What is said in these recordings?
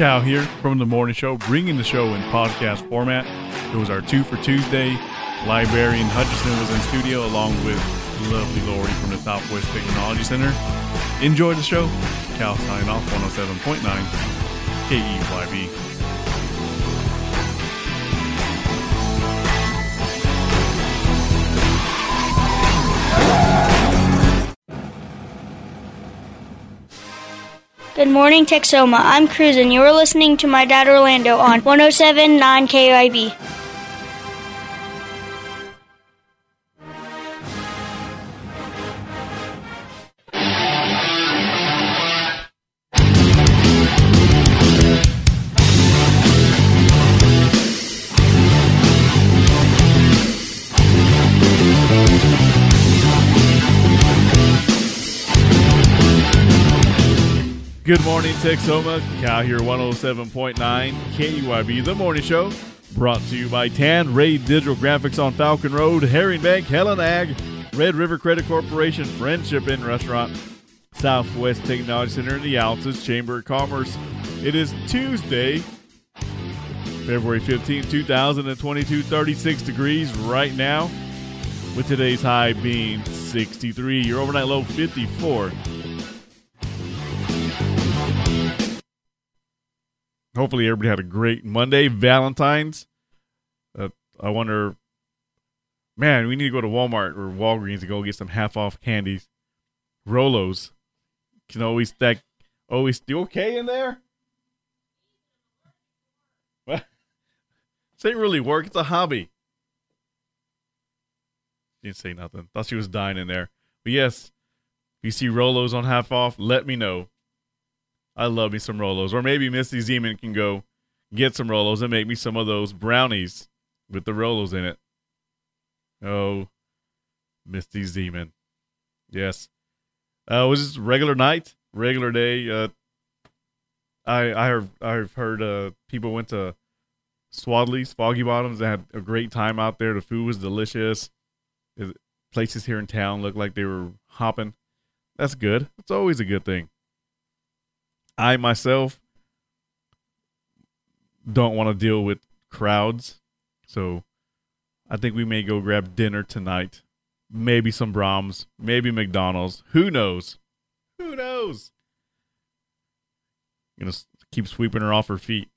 Cal here from the morning show, bringing the show in podcast format. It was our two for Tuesday. Librarian Hutchison was in studio along with lovely Lori from the Southwest Technology Center. Enjoy the show. Cal signing off 107.9 KEYB. Good morning, Texoma. I'm Cruz, and you're listening to my dad Orlando on 1079 KIB. Texoma. Cal here, 107.9 KEYB, the morning show. Brought to you by Tan Ray Digital Graphics on Falcon Road, Herring Bank, Helena Ag, Red River Credit Corporation, Friendship Inn Restaurant, Southwest Technology Center, and the Altus Chamber of Commerce. It is Tuesday, February 15, 2022, 36 degrees right now, with today's high being 63. Your overnight low 54. Hopefully everybody had a great Monday, Valentine's. Uh, I wonder, man, we need to go to Walmart or Walgreens to go get some half off candies. Rolos can always stack. Always, you okay in there? This ain't really work. It's a hobby. Didn't say nothing. Thought she was dying in there. But yes, if you see Rolos on half off, let me know. I love me some Rolos. Or maybe Misty Zeman can go get some Rolos and make me some of those brownies with the Rolos in it. Oh, Misty Zeman. Yes. Uh, was this regular night, regular day? Uh, I I have I've heard uh, people went to Swadley's, Foggy Bottoms, and had a great time out there. The food was delicious. Places here in town looked like they were hopping. That's good. It's always a good thing. I myself don't want to deal with crowds, so I think we may go grab dinner tonight. Maybe some Braum's, maybe McDonald's. Who knows? Who knows? You know, keep sweeping her off her feet.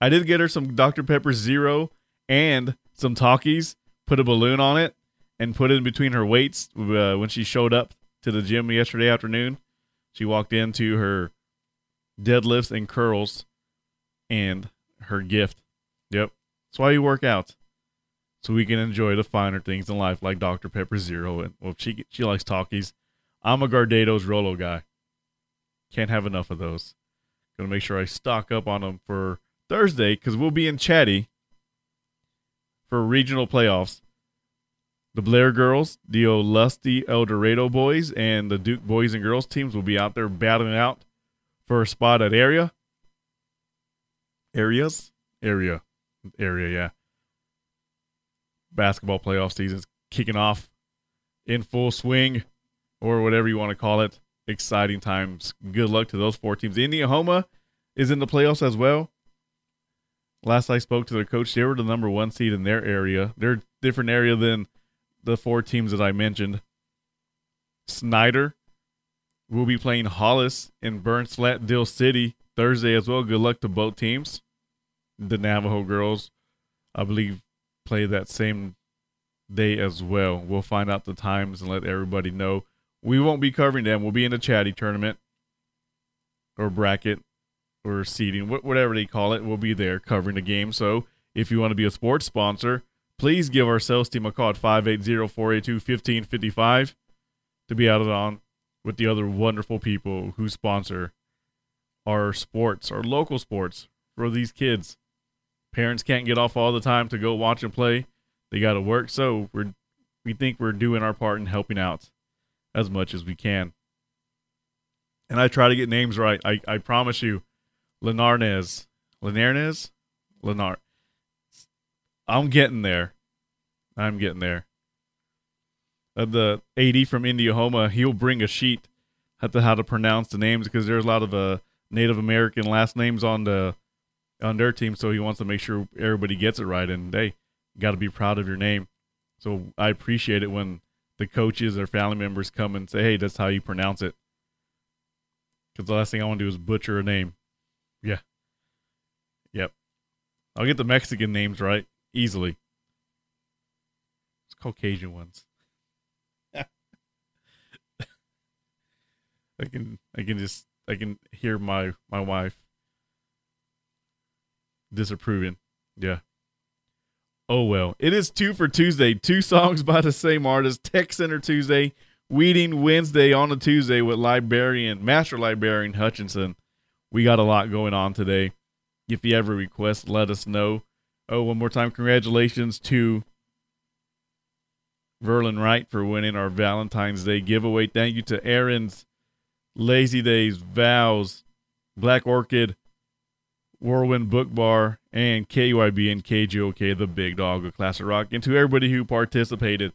I did get her some Dr. Pepper Zero and some Takis, Put a balloon on it and put it in between her weights uh, when she showed up to the gym yesterday afternoon. She walked into her deadlifts and curls and her gift. Yep. That's why you work out. So we can enjoy the finer things in life like Dr. Pepper Zero and well she she likes Takis. I'm a Gardetto's Rolo guy. Can't have enough of those. Gonna make sure I stock up on them for Thursday because we'll be in Chatty for regional playoffs. The Blair girls, the Lusty El Dorado boys, and the Duke boys and girls teams will be out there battling out for a spot at area. Areas? Area. Area, yeah. Basketball playoff season's kicking off in full swing, or whatever you want to call it. Exciting times. Good luck to those four teams. Indiana is in the playoffs as well. Last I spoke to their coach, they were the number one seed in their area. They're a different area than the four teams that I mentioned. Snyder We'll be playing Hollis in Burns Flat Dill City Thursday as well. Good luck to both teams. The Navajo girls, I believe, play that same day as well. We'll find out the times and let everybody know. We won't be covering them. We'll be in the chatty tournament or bracket or seeding, whatever they call it. We'll be there covering the game. So if you want to be a sports sponsor, please give our sales team a call at 580 482 1555 to be added on with the other wonderful people who sponsor our sports, our local sports for these kids. Parents can't get off all the time to go watch and play. They got to work, so we're we think we're doing our part in helping out as much as we can. And I try to get names right. I, I promise you, Lenarnez, Lenarnez, Lenar. I'm getting there. I'm getting there of the AD from Indiana, he'll bring a sheet at the how to pronounce the names because there's a lot of uh, Native American last names on the on their team, so he wants to make sure everybody gets it right. And they got to be proud of your name. So I appreciate it when the coaches or family members come and say, "Hey, that's how you pronounce it." Because the last thing I want to do is butcher a name. Yeah. Yep. I'll get the Mexican names right easily. It's Caucasian ones. Can I can just I can hear my my wife disapproving. Yeah. Oh well. It is two for Tuesday. Two songs by the same artist. Tech Center Tuesday. Weeding Wednesday on a Tuesday with librarian, master librarian Hutchinson. We got a lot going on today. If you ever request, let us know. Oh, one more time, congratulations to Verlin Wright for winning our Valentine's Day giveaway. Thank you to Aaron's Lazy Days, Vows, Black Orchid, Whirlwind Book Bar, and KYB and KGOK, the big dog of Classic Rock. And to everybody who participated,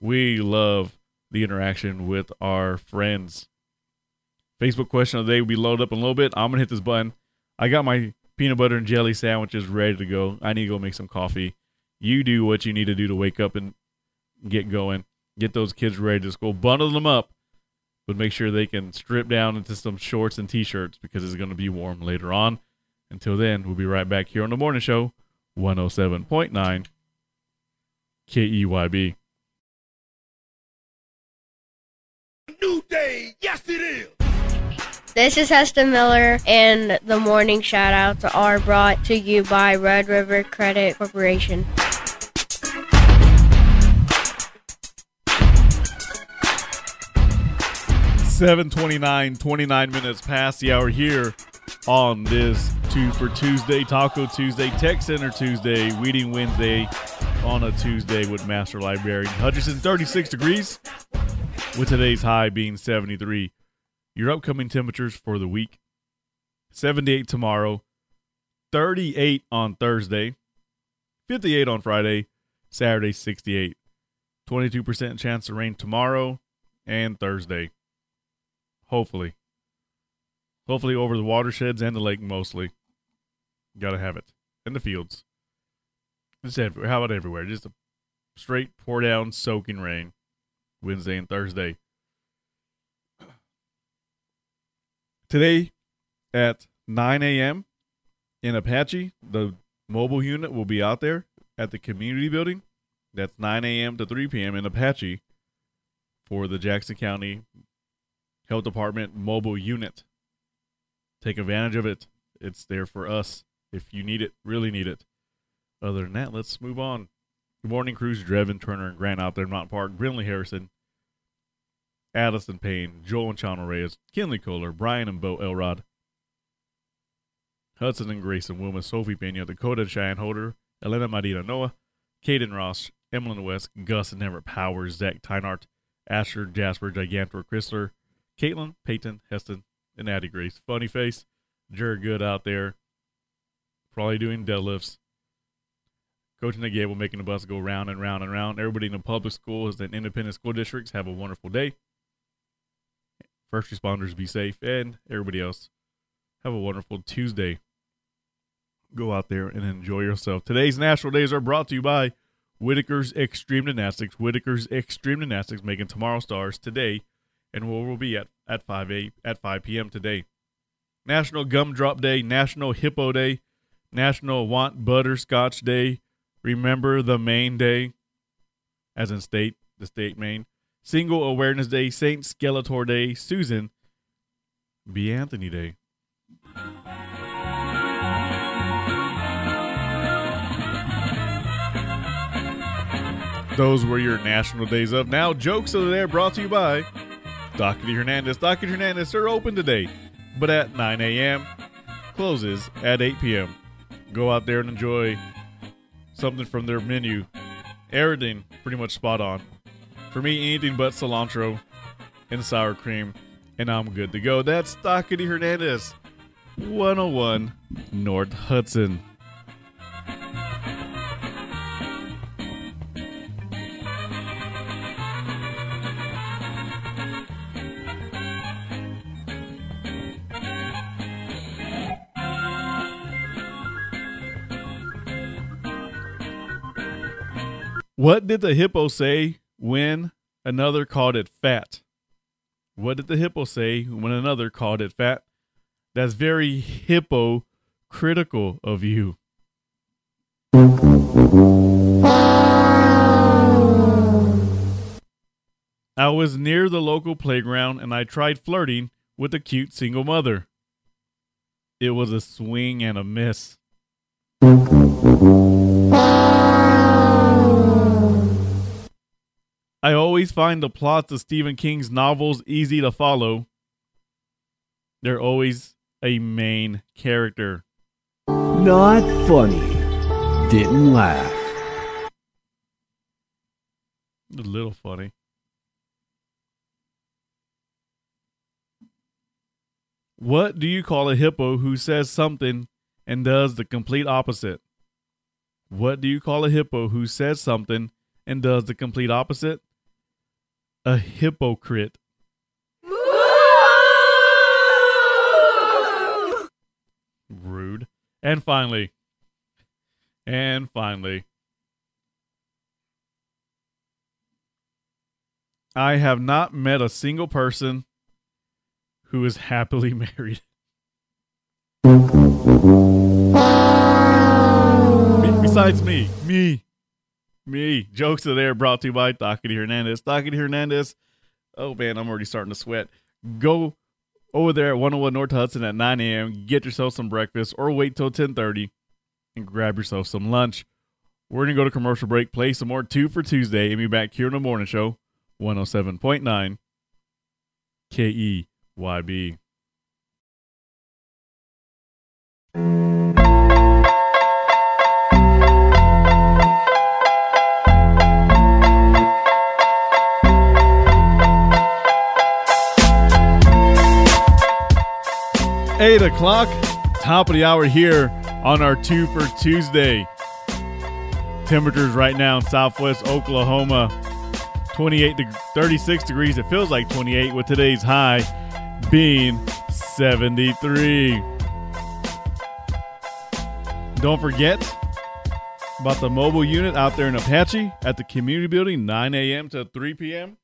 we love the interaction with our friends. Facebook question of the day will be loaded up in a little bit. I'm to hit this button. I got my peanut butter and jelly sandwiches ready to go. I need to go make some coffee. You do what you need to do to wake up and get going. Get those kids ready to school. Bundle them up, but make sure they can strip down into some shorts and t-shirts because it's going to be warm later on. Until then, we'll be right back here on the morning show, 107.9 KEYB. New day, yes it is. This is Heston Miller, and the morning shout outs are brought to you by Red River Credit Corporation. 729, 29 minutes past the hour here on this Two for Tuesday, Taco Tuesday, Tech Center Tuesday, Weeding Wednesday on a Tuesday with Master Librarian Hutchinson. 36 degrees with today's high being 73. Your upcoming temperatures for the week 78 tomorrow, 38 on Thursday, 58 on Friday, Saturday 68. 22% chance of rain tomorrow and Thursday. Hopefully. Hopefully over the watersheds and the lake mostly. Gotta have it. And the fields. Just everywhere. How about everywhere? Just a straight pour down soaking rain. Wednesday and Thursday. Today at 9 a.m. in Apache, the mobile unit will be out there at the community building. That's 9 a.m. to 3 p.m. in Apache for the Jackson County Health Department mobile unit. Take advantage of it. It's there for us if you need it, really need it. Other than that, let's move on. Good morning, crews. Drevin, Turner, and Grant out there in Mountain Park. Brinley Harrison, Addison Payne, Joel and Channel Reyes, Kinley Kohler, Brian and Bo Elrod, Hudson and Grayson, Wilma, Sophie Pena, Dakota Cheyenne Holder, Elena Marina Noah, Caden Ross, Emily West, Gus and Everett Powers, Zach Tynart, Asher, Jasper, Gigantor, Chrysler, Caitlin, Peyton, Heston, and Addie Grace. Funny face, Jared Good out there, probably doing deadlifts. Coach Nick Gable making the bus go round and round and round. Everybody in the public schools and independent school districts have a wonderful day. First responders be safe, and everybody else have a wonderful Tuesday. Go out there and enjoy yourself. Today's national days are brought to you by Whitaker's Extreme Gymnastics. Whitaker's Extreme Gymnastics making tomorrow stars today, and we will be at at 5 a, at 5 p.m. today. National Gumdrop Day, National Hippo Day, National Want Butterscotch Day. Remember the Maine Day, as in state, the state Maine. Single Awareness Day, Saint Skeletor Day, Susan B. Anthony Day. Those were your national days of now. Jokes of the day brought to you by Dockety Hernandez. Dockety Hernandez are open today, but at 9 a.m. closes at 8 p.m. Go out there and enjoy something from their menu. Everything pretty much spot on. For me, anything but cilantro and sour cream, and I'm good to go. That's Dockety Hernandez, 101 North Hudson. What did the hippo say when another called it fat? What did the hippo say when another called it fat? That's very hippo critical of you. I was near the local playground and I tried flirting with a cute single mother. It was a swing and a miss. I always find the plots of Stephen King's novels easy to follow. They're always a main character. Not funny. Didn't laugh. A little funny. What do you call a hippo who says something and does the complete opposite? What do you call a hippo who says something and does the complete opposite? A hypocrite. Rude. And finally, and finally, I have not met a single person who is happily married. Besides me, me, me. Jokes of the air brought to you by Dockety Hernandez. Dockety Hernandez. Oh man, I'm already starting to sweat. Go over there at 101 North Hudson at 9 a.m. Get yourself some breakfast, or wait till 10:30 and grab yourself some lunch. We're gonna go to commercial break, play some more two for Tuesday, and be back here in the morning show, 107.9 KEYB. Eight o'clock, top of the hour here on our two for Tuesday. Temperatures right now in Southwest Oklahoma, 28 to 36 degrees. It feels like 28 with today's high being 73. Don't forget about the mobile unit out there in Apache at the community building, 9 a.m. to 3 p.m.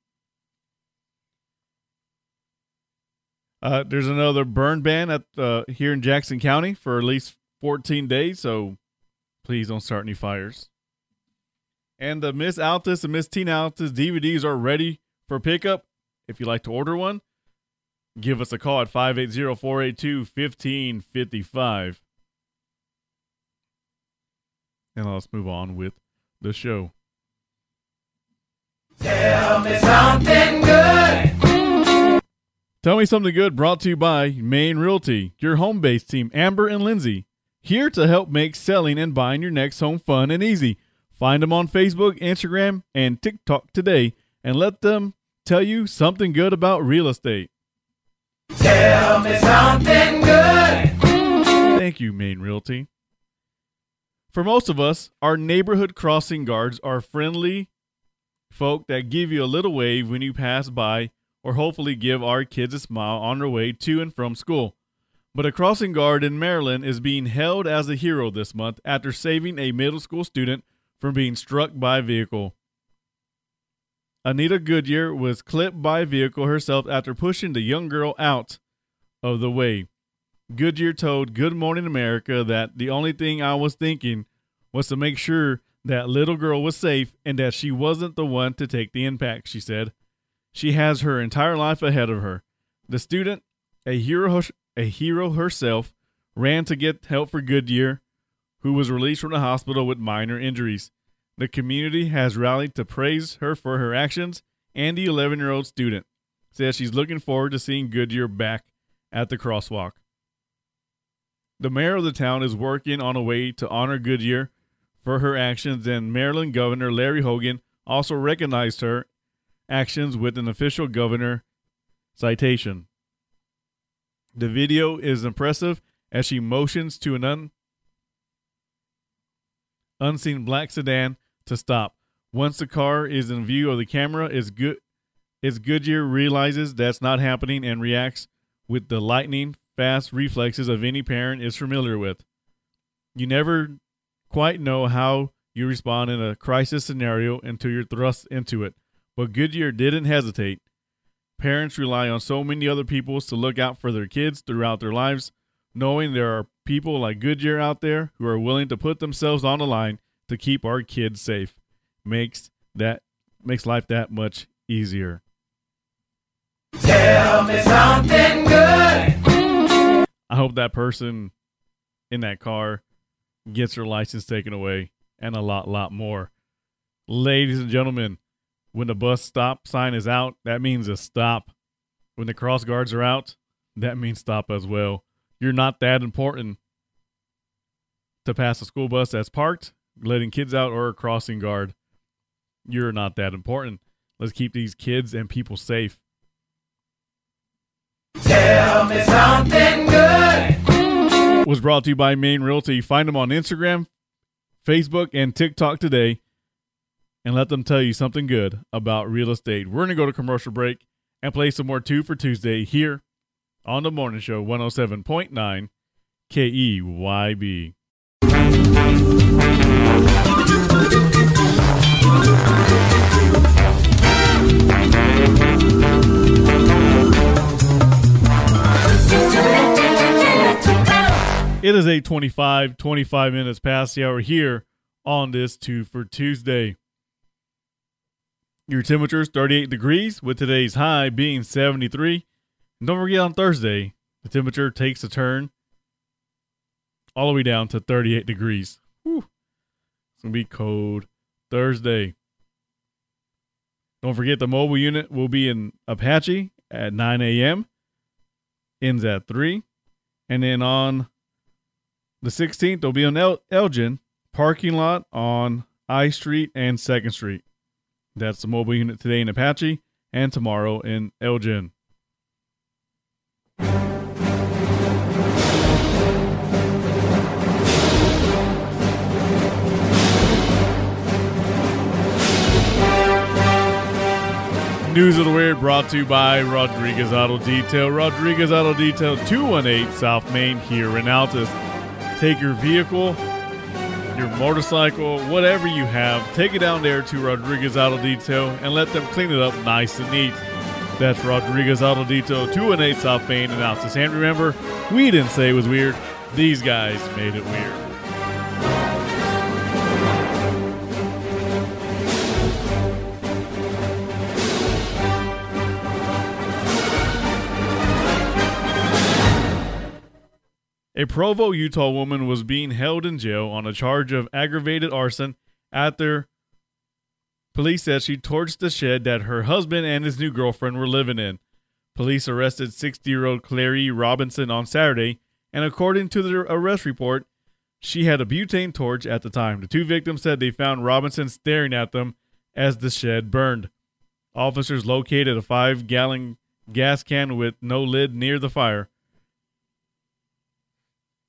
Uh, there's another burn ban at uh, here in Jackson County for at least 14 days, so please don't start any fires. And the Miss Altus and Miss Teen Altus DVDs are ready for pickup. If you'd like to order one, give us a call at 580-482-1555. And let's move on with the show. Tell me something good brought to you by Maine Realty, your home base team, Amber and Lindsay, here to help make selling and buying your next home fun and easy. Find them on Facebook, Instagram, and TikTok today and let them tell you something good about real estate. Tell me something good. Thank you, Maine Realty. For most of us, our neighborhood crossing guards are friendly folk that give you a little wave when you pass by or hopefully give our kids a smile on their way to and from school. But a crossing guard in Maryland is being held as a hero this month after saving a middle school student from being struck by a vehicle. Anita Goodyear was clipped by a vehicle herself after pushing the young girl out of the way. Goodyear told Good Morning America that the only thing I was thinking was to make sure that little girl was safe and that she wasn't the one to take the impact, she said. She has her entire life ahead of her. The student, a hero, a hero herself, ran to get help for Goodyear, who was released from the hospital with minor injuries. The community has rallied to praise her for her actions, and the 11 year old student says she's looking forward to seeing Goodyear back at the crosswalk. The mayor of the town is working on a way to honor Goodyear for her actions, and Maryland Governor Larry Hogan also recognized her actions with an official governor citation. The video is impressive as she motions to an un- unseen black sedan to stop. Once the car is in view of the camera, is good is Goodyear realizes that's not happening and reacts with the lightning fast reflexes of any parent is familiar with. You never quite know how You respond in a crisis scenario until you're thrust into it. But Goodyear didn't hesitate. Parents rely on so many other people to look out for their kids throughout their lives, knowing there are people like Goodyear out there who are willing to put themselves on the line to keep our kids safe. Makes that makes life that much easier. Tell me something good. I hope that person in that car gets her license taken away and a lot, lot more. Ladies and gentlemen, when the bus stop sign is out, that means a stop. When the cross guards are out, that means stop as well. You're not that important to pass a school bus that's parked, letting kids out, or a crossing guard. You're not that important. Let's keep these kids and people safe. Tell me something good. was brought to you by Maine Realty. Find them on Instagram, Facebook, and TikTok today and let them tell you something good about real estate. We're going to go to commercial break and play some more Two for Tuesday here on the Morning Show 107.9 KEYB. It is 825, 25 minutes past the hour here on this Two for Tuesday. Your temperature is 38 degrees with today's high being 73. And don't forget on Thursday, the temperature takes a turn all the way down to 38 degrees. Whew. It's going to be cold Thursday. Don't forget the mobile unit will be in Apache at 9 a.m. Ends at 3. And then on the 16th, they'll be on El- Elgin parking lot on I Street and 2nd Street. That's the mobile unit today in Apache and tomorrow in Elgin. News of the Weird brought to you by Rodriguez Auto Detail. Rodriguez Auto Detail, 218 South Main here in Altus. Take your vehicle, your motorcycle, whatever you have, take it down there to Rodriguez Auto Detail and let them clean it up nice and neat. That's Rodriguez Auto Detail, 218 South Main in Altus. And remember, we didn't say it was weird. These guys made it weird. A Provo, Utah woman was being held in jail on a charge of aggravated arson after police said she torched the shed that her husband and his new girlfriend were living in. Police arrested 60 year old Clary Robinson on Saturday, and according to the arrest report, she had a butane torch at the time. The two victims said they found Robinson staring at them as the shed burned. Officers located a five gallon gas can with no lid near the fire.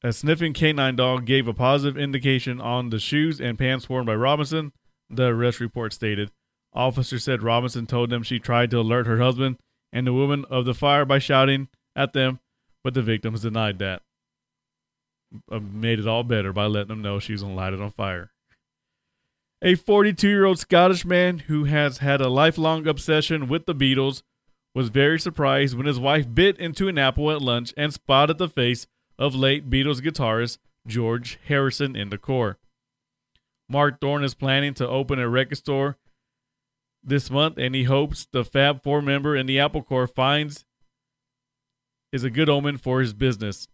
A sniffing canine dog gave a positive indication on the shoes and pants worn by Robinson, the arrest report stated. Officers said Robinson told them she tried to alert her husband and the woman of the fire by shouting at them, but the victims denied that. Uh, made it all better by letting them know she was going to light it on fire. A 42 year old Scottish man who has had a lifelong obsession with the Beatles was very surprised when his wife bit into an apple at lunch and spotted the face of late Beatles guitarist George Harrison in the core. Mark Thorne is planning to open a record store this month, and he hopes the Fab Four member in the Apple Corps finds is a good omen for his business.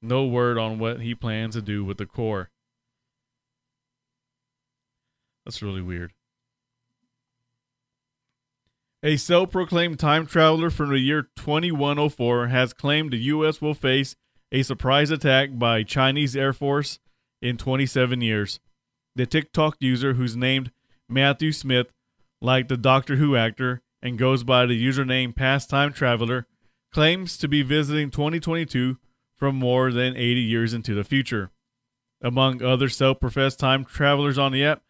No word on what he plans to do with the core. That's really weird. A self proclaimed time traveler from the year 2104 has claimed the U.S. will face a surprise attack by Chinese Air Force in 27 years. The TikTok user, who's named Matthew Smith, like the Doctor Who actor and goes by the username Pastime Traveler, claims to be visiting 2022 from more than 80 years into the future. Among other self professed time travelers on the app,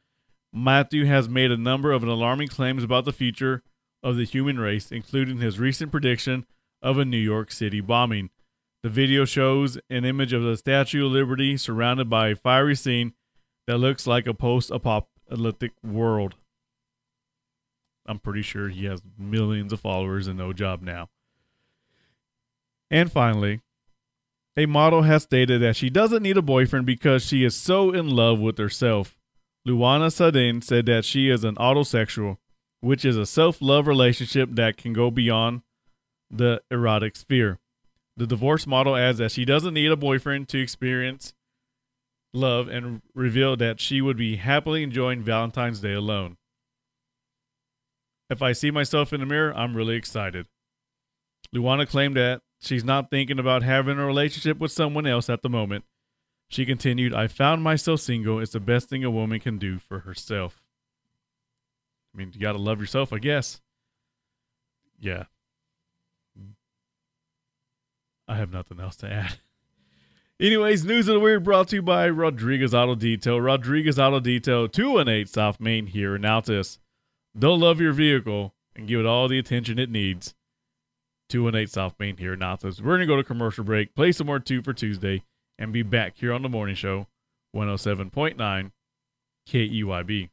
Matthew has made a number of alarming claims about the future of the human race, including his recent prediction of a New York City bombing. The video shows an image of the Statue of Liberty surrounded by a fiery scene that looks like a post apocalyptic world. I'm pretty sure he has millions of followers and no job now. And finally, a model has stated that she doesn't need a boyfriend because she is so in love with herself. Luana Sadin said that she is an autosexual, which is a self love relationship that can go beyond the erotic sphere. The divorce model adds that she doesn't need a boyfriend to experience love and revealed that she would be happily enjoying Valentine's Day alone. If I see myself in the mirror, I'm really excited. Luana claimed that she's not thinking about having a relationship with someone else at the moment. She continued, I found myself single. It's the best thing a woman can do for herself. I mean, you got to love yourself, I guess. Yeah. I have nothing else to add. Anyways, news of the weird brought to you by Rodriguez Auto Detail. Rodriguez Auto Detail, 218 South Main here in Altus. They'll love your vehicle and give it all the attention it needs. 218 South Main here in Altus. We're going to go to commercial break, play some more two for Tuesday, and be back here on the morning show, 107.9 KEYB.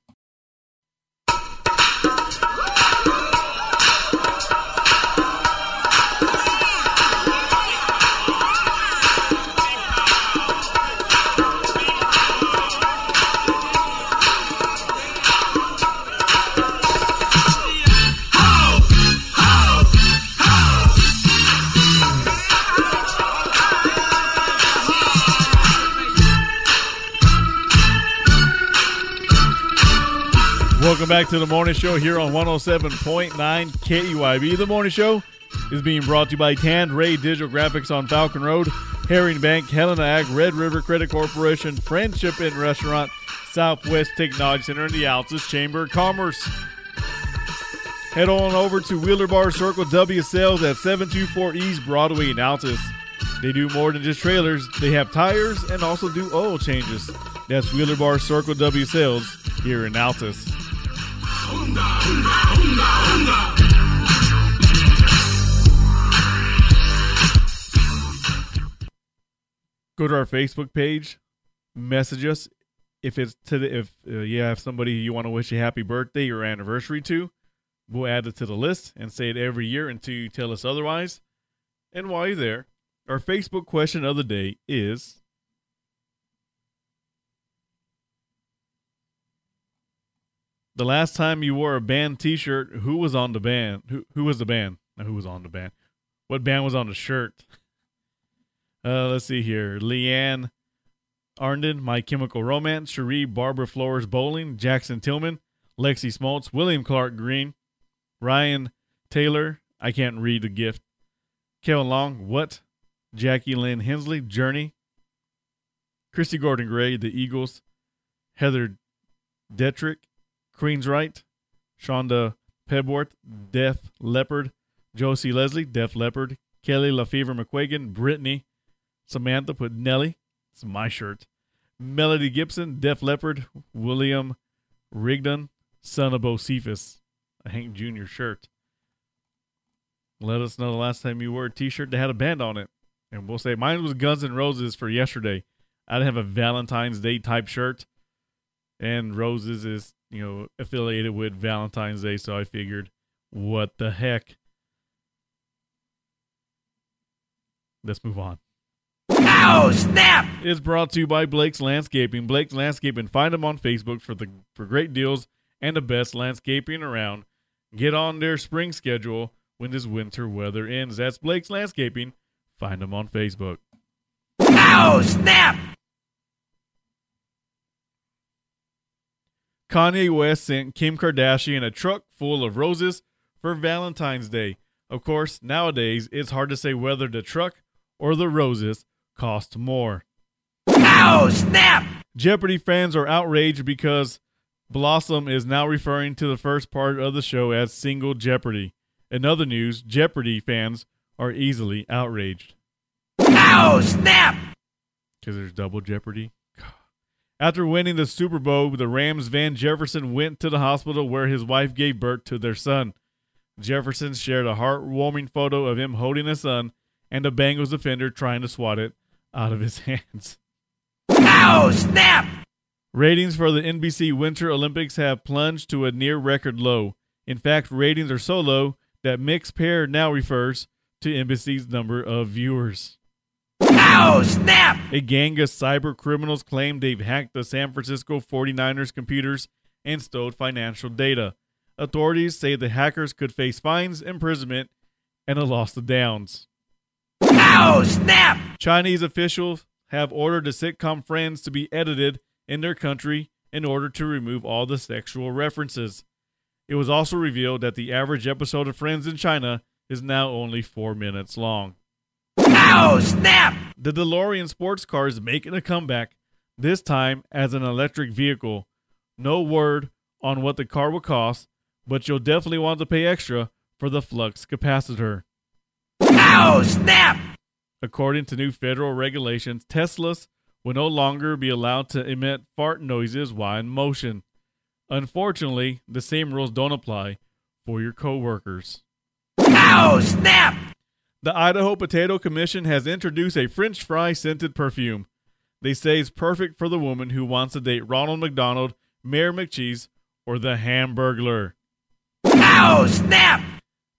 Back to the morning show here on 107.9 KEYB. The morning show is being brought to you by Tan Ray Digital Graphics on Falcon Road, Herring Bank, Helena Ag, Red River Credit Corporation, Friendship Inn Restaurant, Southwest Technology Center, and the Altus Chamber of Commerce. Head on over to Wheeler Bar Circle W Sales at 724 East Broadway in Altus. They do more than just trailers. They have tires and also do oil changes. That's Wheeler Bar Circle W Sales here in Altus. Go to our Facebook page, message us if it's to the, if uh, you have somebody you want to wish a happy birthday or anniversary to. We'll add it to the list and say it every year until you tell us otherwise. And while you're there, our Facebook question of the day is the last time you wore a band T-shirt, who was on the band? Who who was the band? Who was on the band? What band was on the shirt? Uh, let's see here: Leanne Arnden, My Chemical Romance, Cherie, Barbara Flores Bowling, Jackson Tillman, Lexi Smoltz, William Clark Green, Ryan Taylor. I can't read the gift. Kevin Long, what? Jackie Lynn Hensley, Journey. Christy Gordon Gray, The Eagles. Heather Detrick, Queensryche, Shonda Pebworth, Def Leppard, Josie Leslie, Def Leppard, Kelly LaFever McQuagan, Brittany, Samantha put Nelly, it's my shirt, Melody Gibson, Def Leppard, William Rigdon, son of Bocephus, a Hank Jr. shirt. Let us know the last time you wore a t-shirt that had a band on it. And we'll say mine was Guns N' Roses for yesterday. I didn't have a Valentine's Day type shirt. And Roses is you know, affiliated with Valentine's Day, so I figured, what the heck? Let's move on. Ow, snap! It's brought to you by Blake's Landscaping. Blake's Landscaping. Find them on Facebook for the for great deals and the best landscaping around. Get on their spring schedule when this winter weather ends. That's Blake's Landscaping. Find them on Facebook. Ow, snap! Kanye West sent Kim Kardashian a truck full of roses for Valentine's Day. Of course, nowadays it's hard to say whether the truck or the roses cost more. Ow, snap! Jeopardy fans are outraged because Blossom is now referring to the first part of the show as single Jeopardy. In other news, Jeopardy fans are easily outraged. Ow, snap! Because there's double Jeopardy. After winning the Super Bowl, the Rams' Van Jefferson went to the hospital where his wife gave birth to their son. Jefferson shared a heartwarming photo of him holding his son and a Bengals defender trying to swat it out of his hands. Ow, snap! Ratings for the NBC Winter Olympics have plunged to a near record low. In fact, ratings are so low that Mixed Pair now refers to NBC's number of viewers. Ow, snap! A gang of cyber criminals claim they've hacked the San Francisco 49ers computers and stole financial data. Authorities say the hackers could face fines, imprisonment, and a loss of downs. Ow, snap! Chinese officials have ordered the sitcom Friends to be edited in their country in order to remove all the sexual references. It was also revealed that the average episode of Friends in China is now only four minutes long. Ow, snap! The DeLorean sports car is making a comeback, this time as an electric vehicle. No word on what the car will cost, but you'll definitely want to pay extra for the flux capacitor. Ow, snap! According to new federal regulations, Teslas will no longer be allowed to emit fart noises while in motion. Unfortunately, the same rules don't apply for your coworkers. Ow, snap! The Idaho Potato Commission has introduced a French fry scented perfume. They say it's perfect for the woman who wants to date Ronald McDonald, Mayor McCheese, or the Hamburglar. Ow, snap!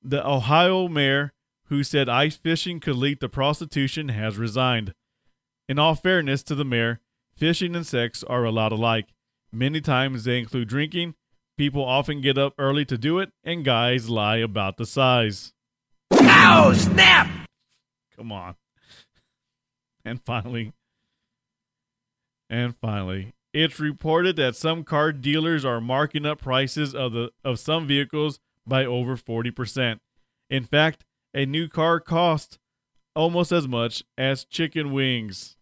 The Ohio mayor who said ice fishing could lead to prostitution has resigned. In all fairness to the mayor, fishing and sex are a lot alike. Many times they include drinking, people often get up early to do it, and guys lie about the size. Ow, snap! Come on. And finally, and finally, it's reported that some car dealers are marking up prices of the of some vehicles by over 40%. In fact, a new car costs almost as much as chicken wings.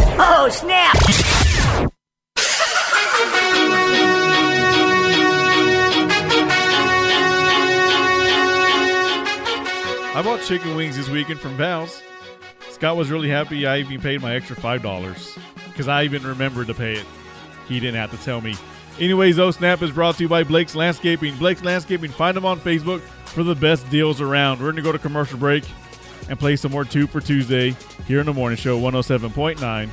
Oh, snap! I bought chicken wings this weekend from Val's. Scott was really happy I even paid my extra $5 because I even remembered to pay it. He didn't have to tell me. Anyways, though, Snap is brought to you by Blake's Landscaping. Blake's Landscaping, find them on Facebook for the best deals around. We're going to go to commercial break and play some more Two for Tuesday here in the morning show, 107.9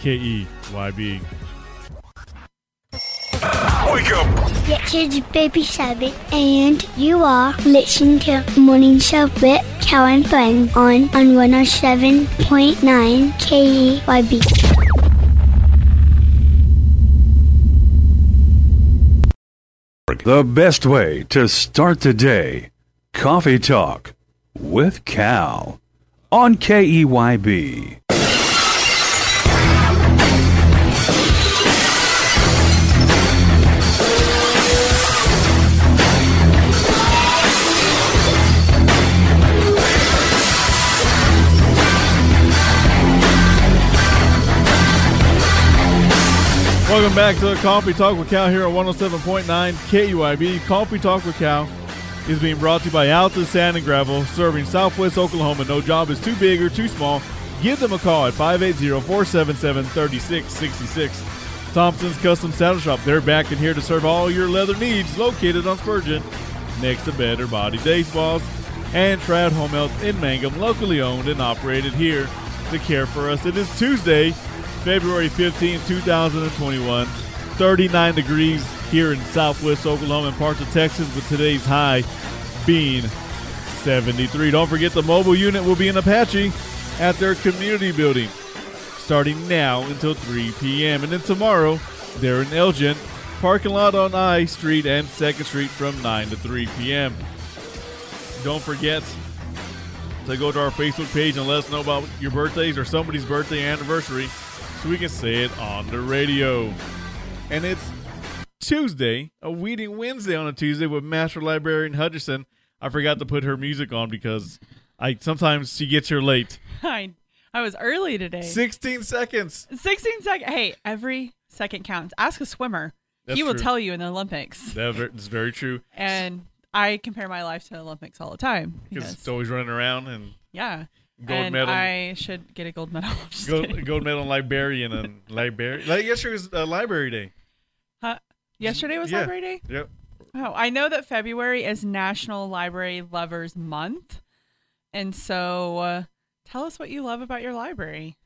KEYB. Wake up! Yeah, kids, baby seven, and you are listening to Morning Show with Cow and Fun on on 107.9 KEYB. The best way to start the day. Coffee Talk with Cal on KEYB. Welcome back to Coffee Talk with Cal here on 107.9 KEYB. Coffee Talk with Cal is being brought to you by Alta Sand and Gravel, serving Southwest Oklahoma. No job is too big or too small. Give them a call at 580-477-3666. Thompson's Custom Saddle Shop. They're back in here to serve all your leather needs, located on Spurgeon, next to Better Body Baseballs, and Trad Home Health in Mangum, locally owned and operated here to care for us. It is Tuesday, February 15, 2021. 39 degrees here in southwest Oklahoma and parts of Texas, with today's high being 73. Don't forget the mobile unit will be in Apache at their community building starting now until 3 p.m. And then tomorrow, they're in Elgin, parking lot on I Street and 2nd Street from 9 to 3 p.m. Don't forget to go to our Facebook page and let us know about your birthdays or somebody's birthday anniversary so we can say it on the radio. And it's Tuesday, a Weeding Wednesday on a Tuesday with Master Librarian Hutcherson. I forgot to put her music on because I sometimes she gets here late. I I was early today. 16 seconds. 16 seconds. Hey, every second counts. Ask a swimmer. That's he will true. tell you in the Olympics. That's very true. And I compare my life to the Olympics all the time. Because, it's always running around and yeah. Gold and medal. I should get a gold medal. Gold, gold medal librarian and librarian. Like yesterday was uh, library day. Huh? Yesterday was Yeah. Library Day? Yep. Oh, I know that February is National Library Lovers Month. And so uh, tell us what you love about your library.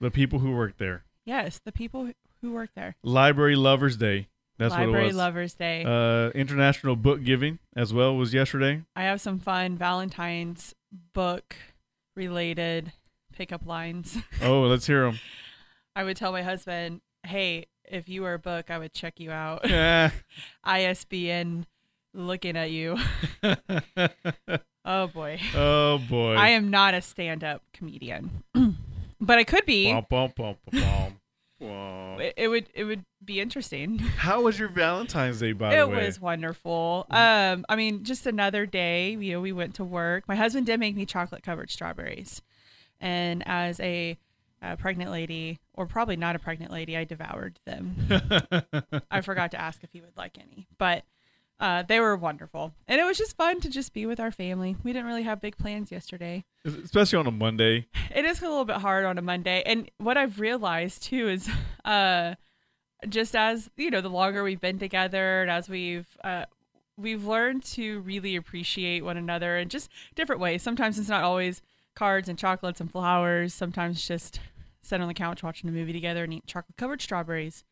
The people who work there. Yes, the people Who work there? Library Lovers Day. That's Library what it was. Library Lovers Day. Uh, International Book Giving as well was yesterday. I have some fun Valentine's book related pickup lines. Oh, let's hear them. I would tell my husband, "Hey, if you were a book, I would check you out." yeah. ISBN looking at you. Oh boy. oh boy. I am not a stand-up comedian. but I could be. Bum, bum, bum, Bum. It, it would it would be interesting. How was your Valentine's Day, by the way? it was wonderful. Um, I mean, just another day. You know, we went to work. My husband did make me chocolate covered strawberries, and as a, uh pregnant lady, or probably not a pregnant lady, I devoured them. I forgot to ask if he would like any, but uh, they were wonderful, and it was just fun to just be with our family. We didn't really have big plans yesterday. Especially on a Monday. It is a little bit hard on a Monday, and what I've realized too is, uh, just as you know, the longer we've been together, and as we've uh, we've learned to really appreciate one another in just different ways. Sometimes it's not always cards and chocolates and flowers. Sometimes just sit on the couch watching a movie together and eat chocolate covered strawberries,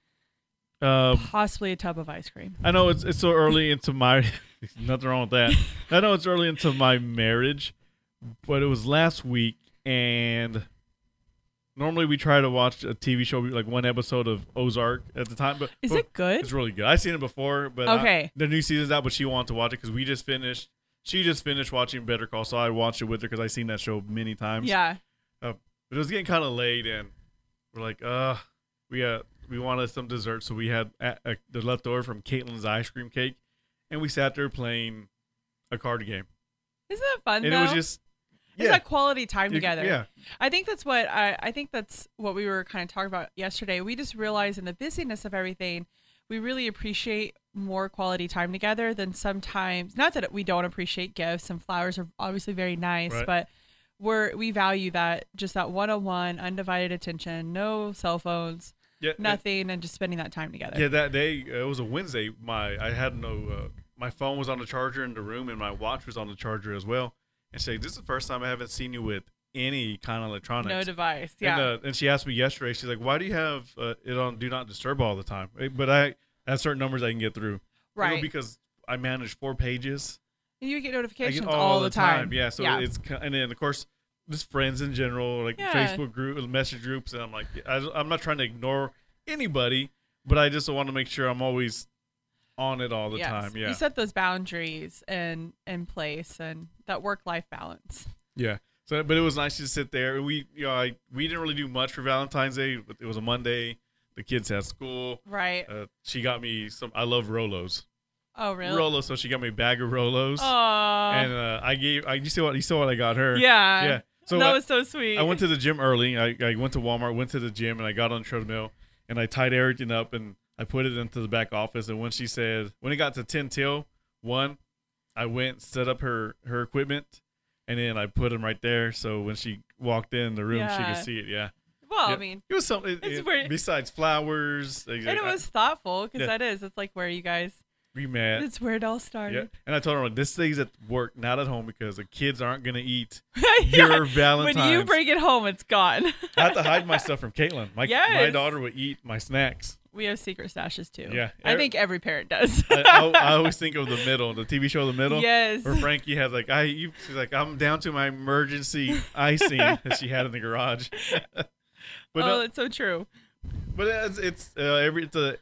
Uh, possibly a tub of ice cream. I know it's it's so early into my nothing wrong with that. I know it's early into my marriage, but it was last week, and normally we try to watch a TV show like one episode of Ozark at the time. But Is but it good? It's really good. I've seen it before, but I- Okay. the new season's out, but she wanted to watch it because we just finished. She just finished watching Better Call so I watched it with her because I've seen that show many times. Yeah. Uh, but it was getting kind of late, and we're like, uh, we uh, we wanted some dessert, so we had uh, uh, the leftover from Caitlin's ice cream cake, and we sat there playing a card game, Isn't that fun and though? it was just it's yeah, like quality time together. Yeah, I think that's what I, I think that's what we were kind of talking about yesterday. We just realized in the busyness of everything, we really appreciate more quality time together than sometimes. Not that we don't appreciate gifts and flowers are obviously very nice, Right. but we're we value that just that one on one, undivided attention, no cell phones, yeah, nothing, and just spending that time together. Yeah, that day uh, it was a Wednesday. My I had no uh, my phone was on the charger in the room, and my watch was on the charger as well. And she said, "This is the first time I haven't seen you with any kind of electronics." no device. Yeah. And, uh, and she asked me yesterday. She's like, "Why do you have uh, it on Do Not Disturb all the time?" Eh, But I have certain numbers I can get through. You know, right. because I manage four pages. and you get notifications get all, the time. Yeah. So it's ki- and then of course just friends in general, like Yeah. Facebook group, message groups, and I'm like, I, I'm not trying to ignore anybody, but I just want to make sure I'm always on it all the Yes. time. Yeah. You set those boundaries in in place and that work life balance. Yeah. So, but it was nice to sit there. We, you know, I we didn't really do much for Valentine's Day. But it was a Monday. The kids had school. Right. Uh, she got me some. I love Rolos. oh really? Rolos. So she got me a bag of Rolos. Aw. and uh, I gave. I you see what you saw what I got her. yeah. Yeah. So that I, was so sweet. I went to the gym early. I, I went to Walmart, went to the gym, and I got on the treadmill, and I tied everything up, and I put it into the back office. And when she said, when it got to ten till one, I went set up her her equipment, and then I put them right there. So when she walked in the room, she could see it. Yeah. well, Yeah. I mean, It was something it- where- besides flowers. and it was thoughtful because Yeah. that is. It's like where you guys. We met. It's where it all Yeah, started. and I told her this stays at work, not at home, because the kids aren't gonna eat Yeah. your Valentine's. When you bring it home, it's gone. I have to hide my stuff from Caitlin. My my daughter would eat my snacks. we have secret stashes too. Yeah. I think every parent does. I, I, I always think of the middle, the TV show, The Middle. yes. Where Frankie has like, I, you, she's like, I'm down to my emergency icing that she had in the garage. but oh, no, it's so true. but it's, it's uh, every it's a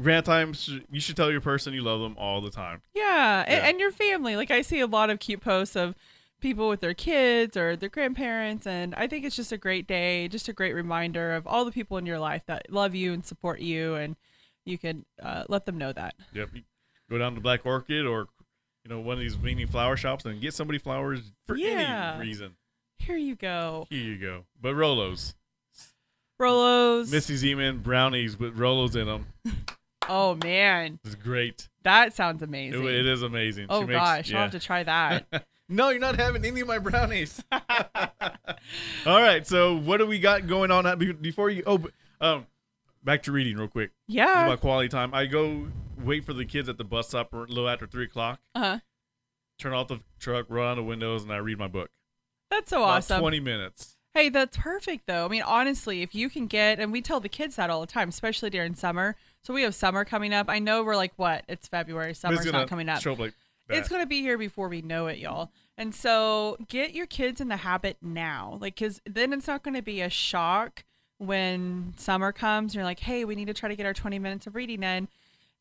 grand times. You should tell your person you love them all the time. Yeah, Yeah. and your family. Like I see a lot of cute posts of people with their kids or their grandparents, and I think it's just a great day, just a great reminder of all the people in your life that love you and support you, and you can uh, let them know that. Yep. Go down to Black Orchid or you know one of these mini flower shops and get somebody flowers for Yeah. any reason. Here you go, Here you go. But Rolos, Rolos. Missy Zeman brownies with Rolos in them oh man, it's great. that sounds It, amazing. it is amazing. Oh makes- gosh, yeah. I'll have to try that. no, you're not having any of my brownies. All right. So what do we got going on before you? Oh, um, back to reading real quick. Yeah. about quality time. I go wait for the kids at the bus stop a little after three o'clock. Uh-huh. Turn off the truck, run on the windows, and I read my book. That's so About awesome. Twenty minutes. Hey, that's perfect though. I mean, honestly, if you can get, and we tell the kids that all the time, especially during summer. So we have summer coming up. I know we're like, what? It's February. Summer's gonna not coming up. Like. It's going to be here before we know it, y'all. And so get your kids in the habit now. Like, because then it's not going to be a shock when summer comes. And you're like, hey, we need to try to get our 20 minutes of reading in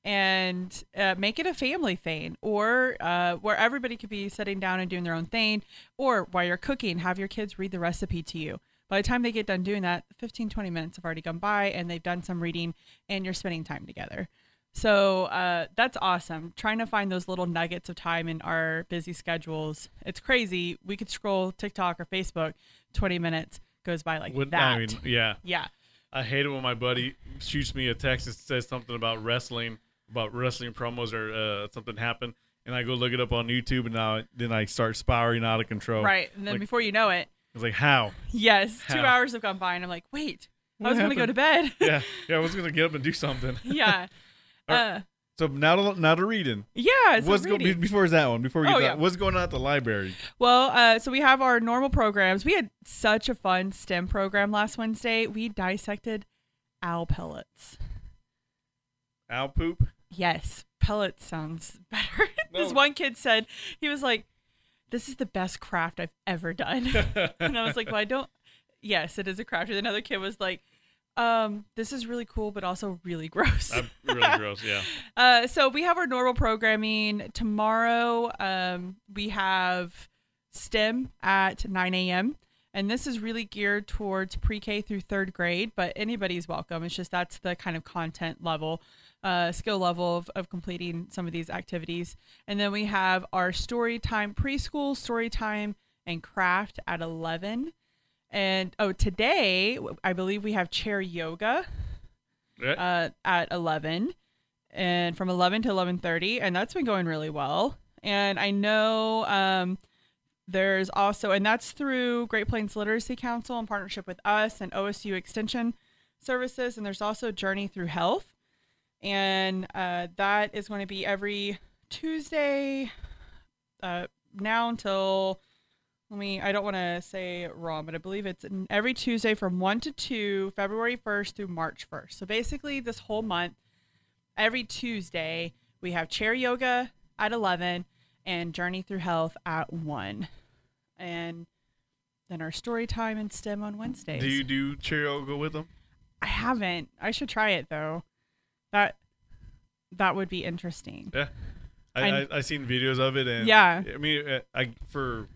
and uh, make it a family thing or uh, where everybody could be sitting down and doing their own thing or while you're cooking have your kids read the recipe to you by the time they get done doing that 15 20 minutes have already gone by and they've done some reading and you're spending time together. So uh, that's awesome. Trying to find those little nuggets of time in our busy schedules. It's crazy. We could scroll tiktok or facebook 20 minutes goes by like Would- that. I mean, yeah. yeah. I hate it when my buddy shoots me a text and says something about wrestling, about wrestling promos or uh, something happened, and I go look it up on YouTube, and now then I start spiraling out of control. right and then Like, before you know it It's like how? Yes, two hours have gone by, and I'm like, wait, What I was going to go to bed. Yeah, yeah. I was gonna get up and do something. yeah. Uh, So now to now to reading. yeah. So what's go- reading. before is that one? Before we get Oh, that, yeah. what's going on at the library? well, uh, so we have our normal programs. We had such a fun STEM program last Wednesday. We dissected owl pellets. Owl poop. Yes, pellets sounds better. this one kid said he was like, "This is the best craft I've ever done," and I was like, "Well, I don't." Yes, it is a craft. And another kid was like, um, "This is really cool, but also really gross." I'm really gross. Yeah. Uh, so we have our normal programming tomorrow. Um, we have STEM at 9 a.m. And this is really geared towards pre-K through third grade, but anybody's welcome. It's just that's the kind of content level, uh, skill level of, of completing some of these activities. And then we have our story time preschool, story time, and craft at 11. And oh, today I believe we have chair yoga uh, at 11 and from 11 to 11.30 and that's been going really well and i know um, there's also and that's through great plains literacy council in partnership with us and osu extension services and there's also journey through health and uh, that is going to be every tuesday uh, now until let me i don't want to say wrong but i believe it's every tuesday from 1 to 2 february 1st through march 1st so basically this whole month every tuesday we have chair yoga at 11 and journey through health at 1 and then our story time and stem on wednesdays. Do you do chair yoga with them? i haven't. I should try it though that that would be interesting Yeah. I, I- I, seen videos of it and Yeah. I mean uh, I for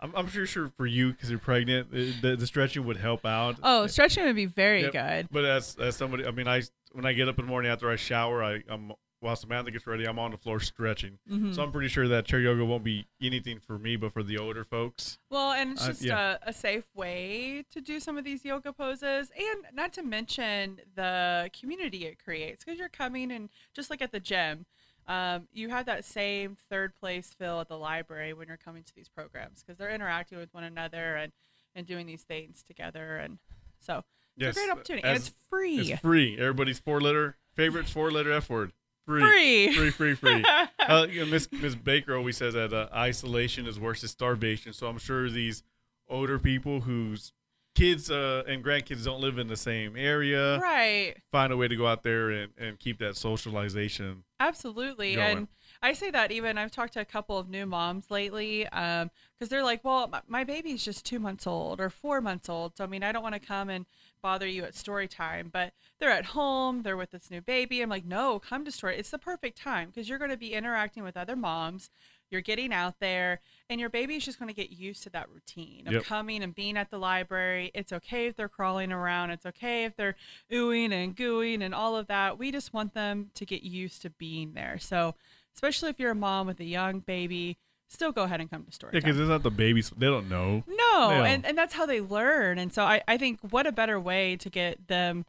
I'm, I'm sure sure for you because you're pregnant uh, the, the stretching would help out. oh stretching would be very Yep. good But as as somebody, I mean, I when I get up in the morning after I shower, I I'm while Samantha gets ready, I'm on the floor stretching. Mhm. So I'm pretty sure that chair yoga won't be anything for me, but for the older folks. Well, and it's Uh, just yeah. a, a safe way to do some of these yoga poses, and not to mention the community it creates because you're coming and just like at the gym, um, you have that same third place feel at the library when you're coming to these programs because they're interacting with one another and and doing these things together, and so Yes, it's a great opportunity, and it's free. It's free. Everybody's four letter favorite four letter F word. Free. Free. Free. Free. Uh, you know, Miss Miss Baker always says that uh, isolation is worse than starvation. So I'm sure these older people whose kids uh, and grandkids don't live in the same area right. find a way to go out there and, and keep that socialization. Absolutely. going. And I say that even I've talked to a couple of new moms lately um, because they're like, well, my, my baby's just two months old or four months old. So, I mean, I don't want to come and bother you at story time, but they're at home, they're with this new baby. I'm like, no, come to story. It's the perfect time because you're going to be interacting with other moms. You're getting out there, and your baby's just going to get used to that routine of Yep. coming and being at the library. It's okay if they're crawling around. It's okay if they're oohing and gooing and all of that. We just want them to get used to being there. So, especially if you're a mom with a young baby, still go ahead and come to story. Yeah, time. because it's not the babies. They don't know. No, Yeah. and, and that's how they learn. And so I, I think what a better way to get them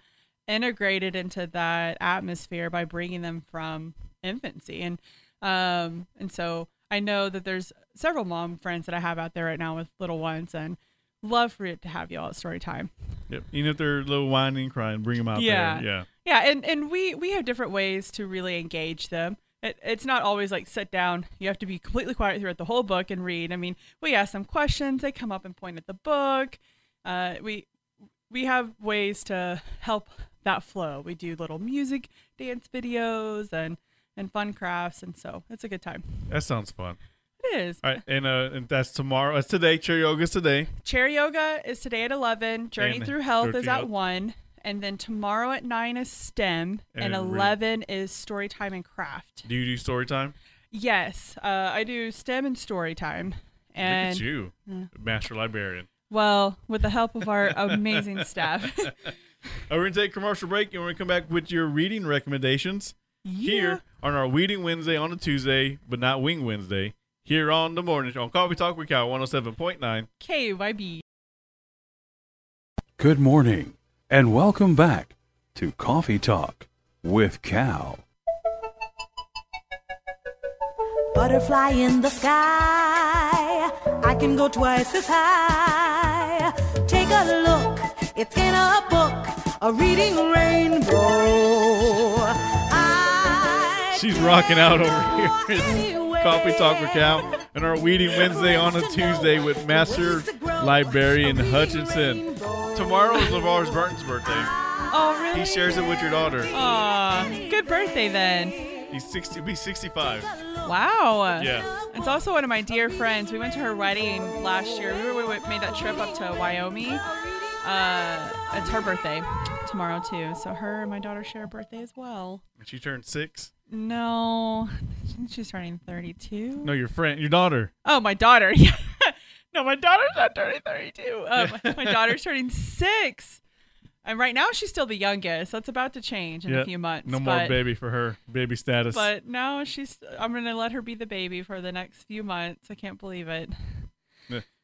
integrated into that atmosphere by bringing them from infancy. And um and so I know that there's several mom friends that I have out there right now with little ones and love for it to have y'all at story time. Yep. Even if they're a little whining crying, bring them out Yeah. there. Yeah. Yeah, and, and we we have different ways to really engage them. It, it's not always like sit down. You have to be completely quiet throughout the whole book and read. I mean, we ask them questions. They come up and point at the book. uh, we we have ways to help that flow. We do little music, dance videos, and and fun crafts, and so it's a good time. That sounds fun. It is. All right, and uh, and that's tomorrow. That's today. Chair yoga is today. Chair yoga is today at 11. Journey And through health is at Health. 1. And then tomorrow at 9 is STEM. And, And re- 11 is story time and craft. Do you do story time? Yes, uh, I do STEM and story time. Look And at you, master librarian. well, with the help of our amazing staff. Uh, we're gonna take a commercial break, and we're gonna come back with your reading recommendations here on our Weeding Wednesday on a Tuesday, but not Wing Wednesday. Here on the morning show on Coffee Talk with Cal 107.9. KEYB. Good morning, and welcome back to Coffee Talk with Cal. Butterfly in the sky. I can go twice as high. Take a look, it's in a book, a reading rainbow. I She's rocking out over here. Coffee Talk with Cal and our Weeding Wednesday on a Tuesday with Master Librarian Hutchinson. Tomorrow is LeVar's Burton's birthday. Oh, really? He shares it with your daughter. Aw, good birthday then. He's 60, be 65. Wow. Yeah. It's also one of my dear friends. We went to her wedding last year. We, were, we made that trip up to Wyoming. Uh, it's her birthday tomorrow too. So her and my daughter share a birthday as well. And she turned six. No, she's turning 32. No, your friend, your daughter. Oh, my daughter. Yeah. no, my daughter's not turning 32. Um, my daughter's turning six. And right now she's still the youngest. That's about to change in Yeah, a few months. No more baby for her. Baby status. But now she's. I'm gonna let her be the baby for the next few months. I can't believe it.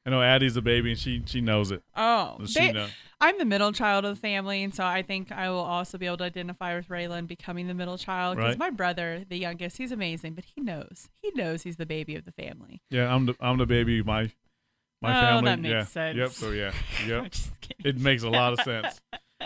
I know Addie's a baby and she she knows it. Oh, she they- know? I'm the middle child of the family, and so I think I will also be able to identify with Raylan becoming the middle child because Right. my brother, the youngest, he's amazing, but he knows he knows he's the baby of the family. Yeah, I'm the I'm the baby. My my Oh, family. that makes yeah. sense. Oh, yep. So yeah. Yep. it makes a lot of sense.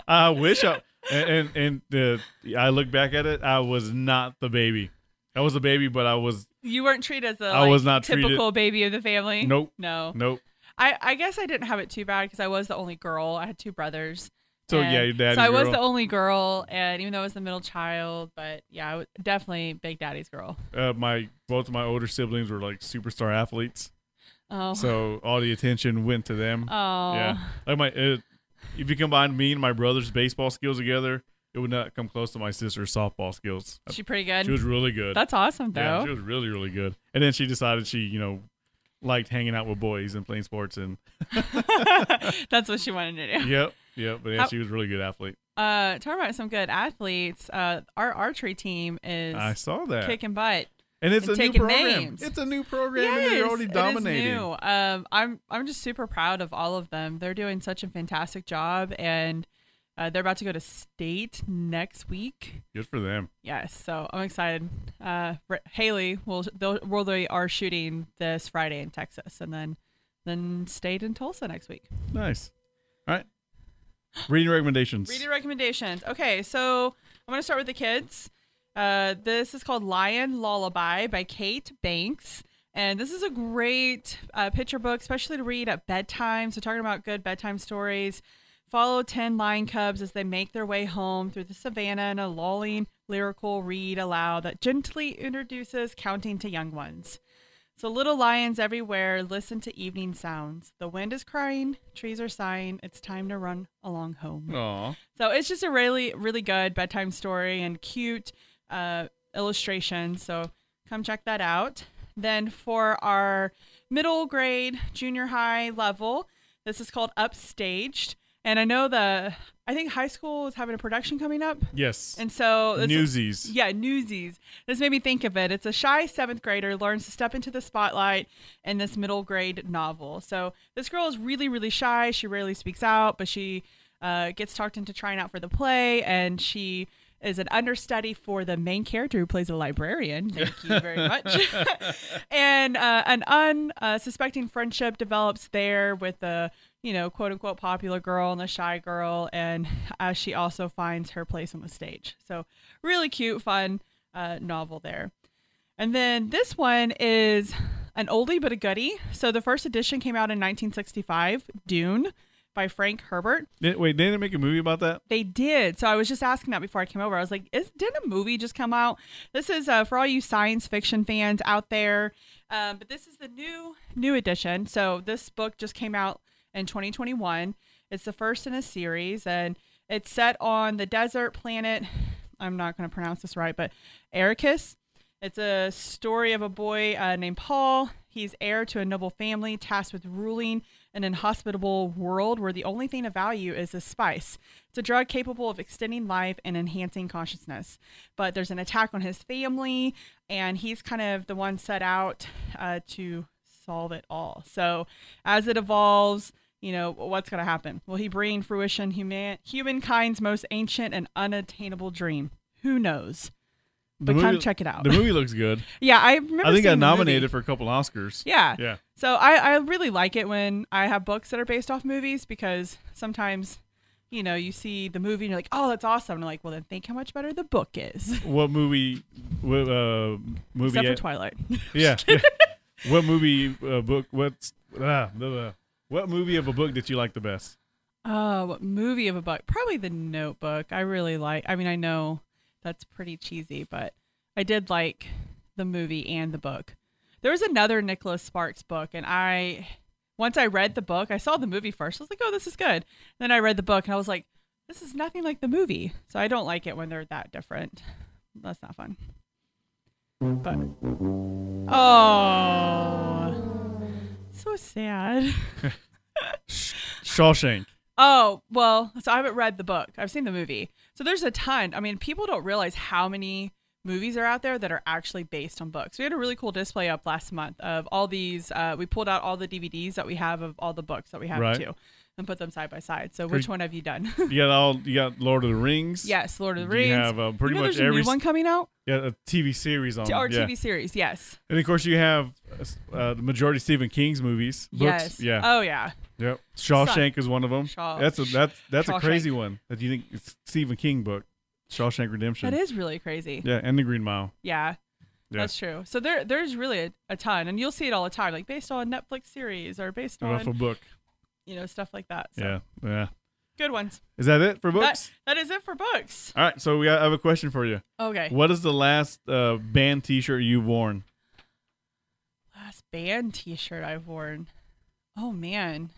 I wish I and and, and the I look back at it. I was not the baby. I was a baby, but I was You weren't treated as a I like, was not treated- typical baby of the family. Nope. No. nope. I I guess I didn't have it too bad because I was the only girl. I had two brothers. So And yeah, your daddy's So I was the only girl, and even though I was the middle child, but yeah, I was definitely Big Daddy's girl. uh, my both of my older siblings were like superstar athletes, Oh. so all the attention went to them. oh. Yeah, like my uh, if you combine me and my brother's baseball skills together, it would not come close to my sister's softball skills. She pretty good. She was really good. That's awesome, yeah, though. she was really really good. And then she decided she you know liked hanging out with boys and playing sports and That's what she wanted to do. yep yep. But yeah, How- she was a really good athlete. Uh, talking about some good athletes, uh, our archery team is I saw that. kicking butt. and it's and a new program. names. It's a new program, and they're already it is dominating. new. Um, I'm I'm just super proud of all of them. They're doing such a fantastic job, and uh, they're about to go to state next week. Good for them. Yes, so I'm excited. Uh, Haley will well they are shooting this Friday in Texas, and then then state in Tulsa next week. Nice. All right. Reading recommendations. Reading recommendations. Okay, so I'm going to start with the kids. Uh, this is called Lion Lullaby by Kate Banks. And this is a great uh, picture book, especially to read at bedtime. So, talking about good bedtime stories. Follow 10 lion cubs as they make their way home through the savannah in a lulling, lyrical read aloud that gently introduces counting to young ones. So little lions everywhere listen to evening sounds. The wind is crying, trees are sighing. It's time to run along home. Aw. So it's just a really, really good bedtime story and cute uh, illustration. So come check that out. Then for our middle grade, junior high level, this is called Upstaged. And I know the, I think high school is having a production coming up. Yes. And so Newsies. yeah, Newsies. This made me think of it. It's a shy seventh grader learns to step into the spotlight in this middle grade novel. So this girl is really, really shy. She rarely speaks out, but she uh, gets talked into trying out for the play, and she is an understudy for the main character who plays a librarian. Thank you very much. and uh, an unsuspecting friendship develops there with the you know quote unquote popular girl and the shy girl, and as she also finds her place on the stage. So really cute, fun uh, novel there. And then this one is an oldie but a goodie. So the first edition came out in 1965, Dune by Frank Herbert. Did- wait, didn't they make a movie about that? They did. So I was just asking that before I came over. I was like, is, didn't a movie just come out? This is uh, for all you science fiction fans out there. Um, but this is the new new edition. So this book just came out in 2021. It's the first in a series, and it's set on the desert planet. I'm not going to pronounce this right, but Arrakis. It's a story of a boy uh, named Paul. He's heir to a noble family tasked with ruling an inhospitable world where the only thing of value is a spice. It's a drug capable of extending life and enhancing consciousness. But there's an attack on his family, and he's kind of the one set out uh, to solve it all. So as it evolves, you know, what's going to happen? Will he bring fruition human humankind's most ancient and unattainable dream? Who knows? But come check it out. The movie looks good. Yeah, I remember. I think movie. nominated for a couple Oscars. Yeah. Yeah. So I, I really like it when I have books that are based off movies because sometimes, you know, you see the movie and you're like, oh, that's awesome. And I'm like, well, then think how much better the book is. What movie? What uh, movie? Except for Twilight. Yeah. what movie? Uh, book? What's ah, blah, blah. What movie of a book did you like the best? Oh, what movie of a book? Probably The Notebook. I really like. I mean, I know that's pretty cheesy, but I did like the movie and the book. There was another Nicholas Sparks book, and I once I read the book, I saw the movie first. I was like, "Oh, this is good." Then I read the book, and I was like, "This is nothing like the movie." So I don't like it when they're that different. That's not fun. But oh, so sad. Shawshank. Oh, well, so I haven't read the book. I've seen the movie. So there's a ton. I mean, people don't realize how many movies are out there that are actually based on books. We had a really cool display up last month of all these. Uh, we pulled out all the DVDs that we have of all the books that we have Right. too and put them side by side. So which one have you done? You got all. You got Lord of the Rings. yes, Lord of the Rings. You have uh, pretty you know much there's a every new one coming out? yeah a TV series on. Or yeah. TV series, yes. And of course, you have uh, the majority of Stephen King's movies. Books. Yes. Yeah. Oh, yeah. Yep. Shawshank is one of them. Shaw- that's a that's that's a crazy one. That you think it's Stephen King book, Shawshank Redemption. That is really crazy. Yeah, and the Green Mile. Yeah. Yeah. That's true. So there, there's really a, a ton, and you'll see it all the time, like based on Netflix series or based Off a book. You know stuff like that. So Yeah. Yeah. good ones. Is that it for That, books? that is it for books. All right. So we got, I have a question for you. Okay. What is the last uh, band T-shirt you've worn? Last band T-shirt I've worn. Oh man,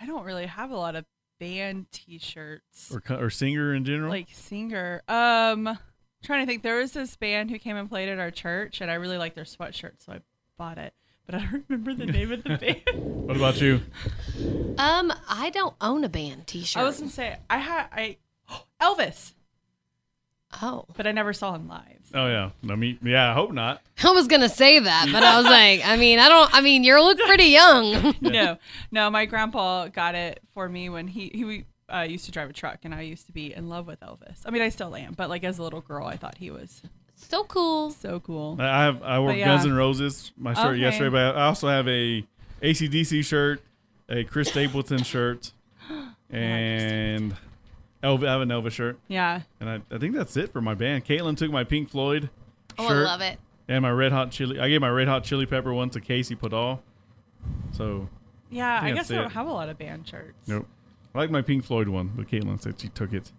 I don't really have a lot of band T-shirts. Or, or singer in general? Like singer. Um, trying to think. There was this band who came and played at our church, and I really liked their sweatshirt, so I bought it. But I don't remember the name of the band. what about you? Um, I don't own a band T-shirt. I was gonna say I had I Elvis, oh, but I never saw him live. Oh yeah. I mean, yeah. I hope not. I was gonna say that, but I was like, I mean, I don't. I mean, you look pretty young. no, no, my grandpa got it for me when he he uh, used to drive a truck, and I used to be in love with Elvis. I mean, I still am, but like as a little girl, I thought he was so cool. so cool. I have I wore yeah. Guns N' Roses my shirt Okay. yesterday, but I also have a ACDC shirt, a Chris Stapleton shirt, and Elvis. I have an Elvis shirt, Yeah, and I, I think that's it for my band. Caitlin took my Pink Floyd Oh, shirt I love it. and my Red Hot Chili. I gave my Red Hot Chili Pepper one to Casey Podal. So yeah. I, think guess I don't it. have a lot of band shirts. nope. I like my Pink Floyd one, but Caitlin said she took it,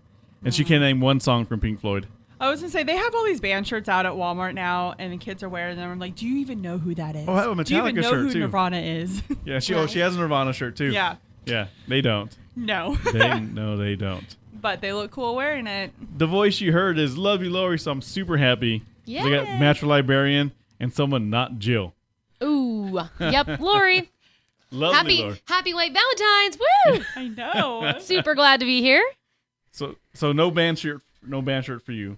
and she mm. can't name one song from Pink Floyd. I was gonna say they have all these band shirts out at Walmart now, and the kids are wearing them. I'm like, do you even know who that is? Oh, I have a do you even Metallica know shirt, who too. Nirvana is? Yeah, she oh she has a Nirvana shirt too. yeah, yeah. They don't. no, They no, they don't. but they look cool wearing it. the voice you heard is Love You Lori, so I'm super happy. 'Cause I got Yeah. Natural Librarian and someone not Jill. Ooh, yep, Lori. Love me, happy, Lori. happy late Valentine's. Woo! I know. Super glad to be here. So so no band shirt no band shirt for you.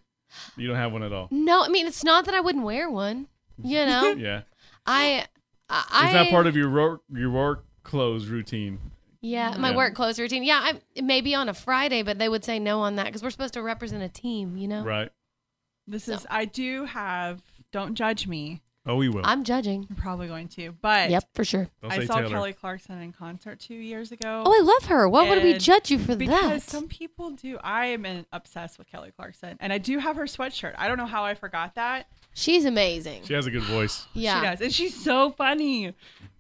You don't have one at all. No, I mean it's not that I wouldn't wear one. You know, Yeah. I, I. Is that part of your work your work clothes routine? Yeah, my Yeah. work clothes routine. Yeah, I maybe on a Friday, but they would say no on that because we're supposed to represent a team. You know. Right. This is I do have don't judge me. Oh, we will. I'm judging. I'm probably going to. But Yep, for sure. Don't I saw Taylor. Kelly Clarkson in concert two years ago. Oh, I love her. Why would we judge you for because that? some people do. I am in, obsessed with Kelly Clarkson, and I do have her sweatshirt. I don't know how I forgot that. She's amazing. She has a good voice. yeah. She does, and she's so funny.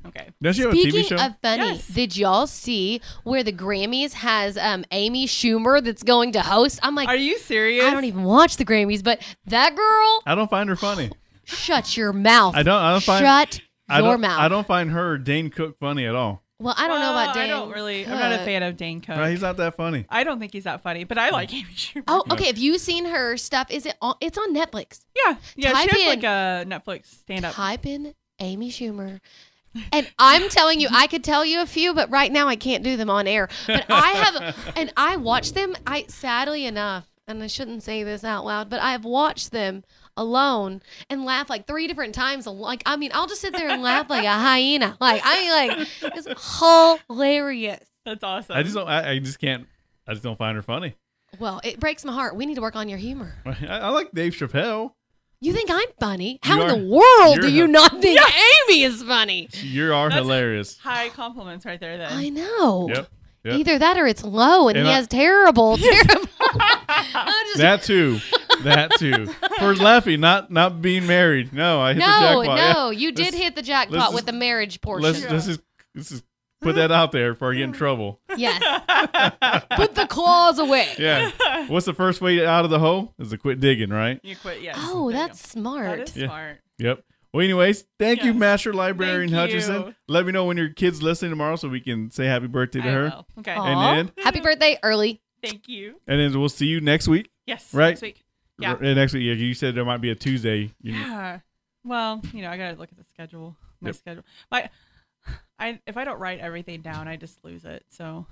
Okay. Does she have a TV Speaking show? of funny, Yes. did y'all see where the Grammys has um, Amy Schumer that's going to host? I'm like, Are you serious? I don't even watch the Grammys, but that girl, I don't find her funny. Shut your mouth. I don't. I don't find. Shut I your don't, mouth. I don't find her or Dane Cook funny at all. Well, I don't know about Dane. Dan. I don't really. I'm not a Cook. fan of Dane Cook. Right, he's not that funny. I don't think he's that funny, but I like Amy Schumer. Oh, okay. Have you seen her stuff? Is it? On, it's on Netflix. yeah, yeah. type She has in- like a Netflix stand-up. Type in Amy Schumer. And I'm telling you, I could tell you a few, but right now I can't do them on air. But I have, and I watch them. I sadly enough, and I shouldn't say this out loud, but I have watched them alone and laugh like three different times. Like I mean, I'll just sit there and laugh like a hyena. Like I mean, like it's hilarious. That's awesome. I just don't. I, I just can't. I just don't find her funny. Well, it breaks my heart. We need to work on your humor. I, I like Dave Chappelle. You think I'm funny? How You in the world do you're you a- not think Amy is funny? You are That's- hilarious. High compliments right there. Then I know. Yep. Yep. Either that or it's low and, And he I- has terrible, terrible. Just- That too. That too. For laughing, not not being married. No, I hit the no, jackpot. Yeah. no, you did Let's- hit the jackpot just- with the marriage portion. Let's let's just let's just put that out there before I get in trouble. yes. Put the claws away. Yeah. What's the first way out of the hole? Is to quit digging, right? you quit. Yes. Oh, There that's smart. that is Yeah. smart. Yep. Well, anyways, thank you, Master Librarian Thank Hutchison. you. Let me know when your kid's listening tomorrow so we can say happy birthday to I her. will. Okay. Aw. And then- Happy birthday early. Thank you. And then we'll see you next week. Yes. Right. Next week. Yeah. R- next week, yeah, you said there might be a Tuesday. You- Yeah. Well, you know, I gotta look at the schedule. My Yep. schedule. My, I if I don't write everything down, I just lose it. So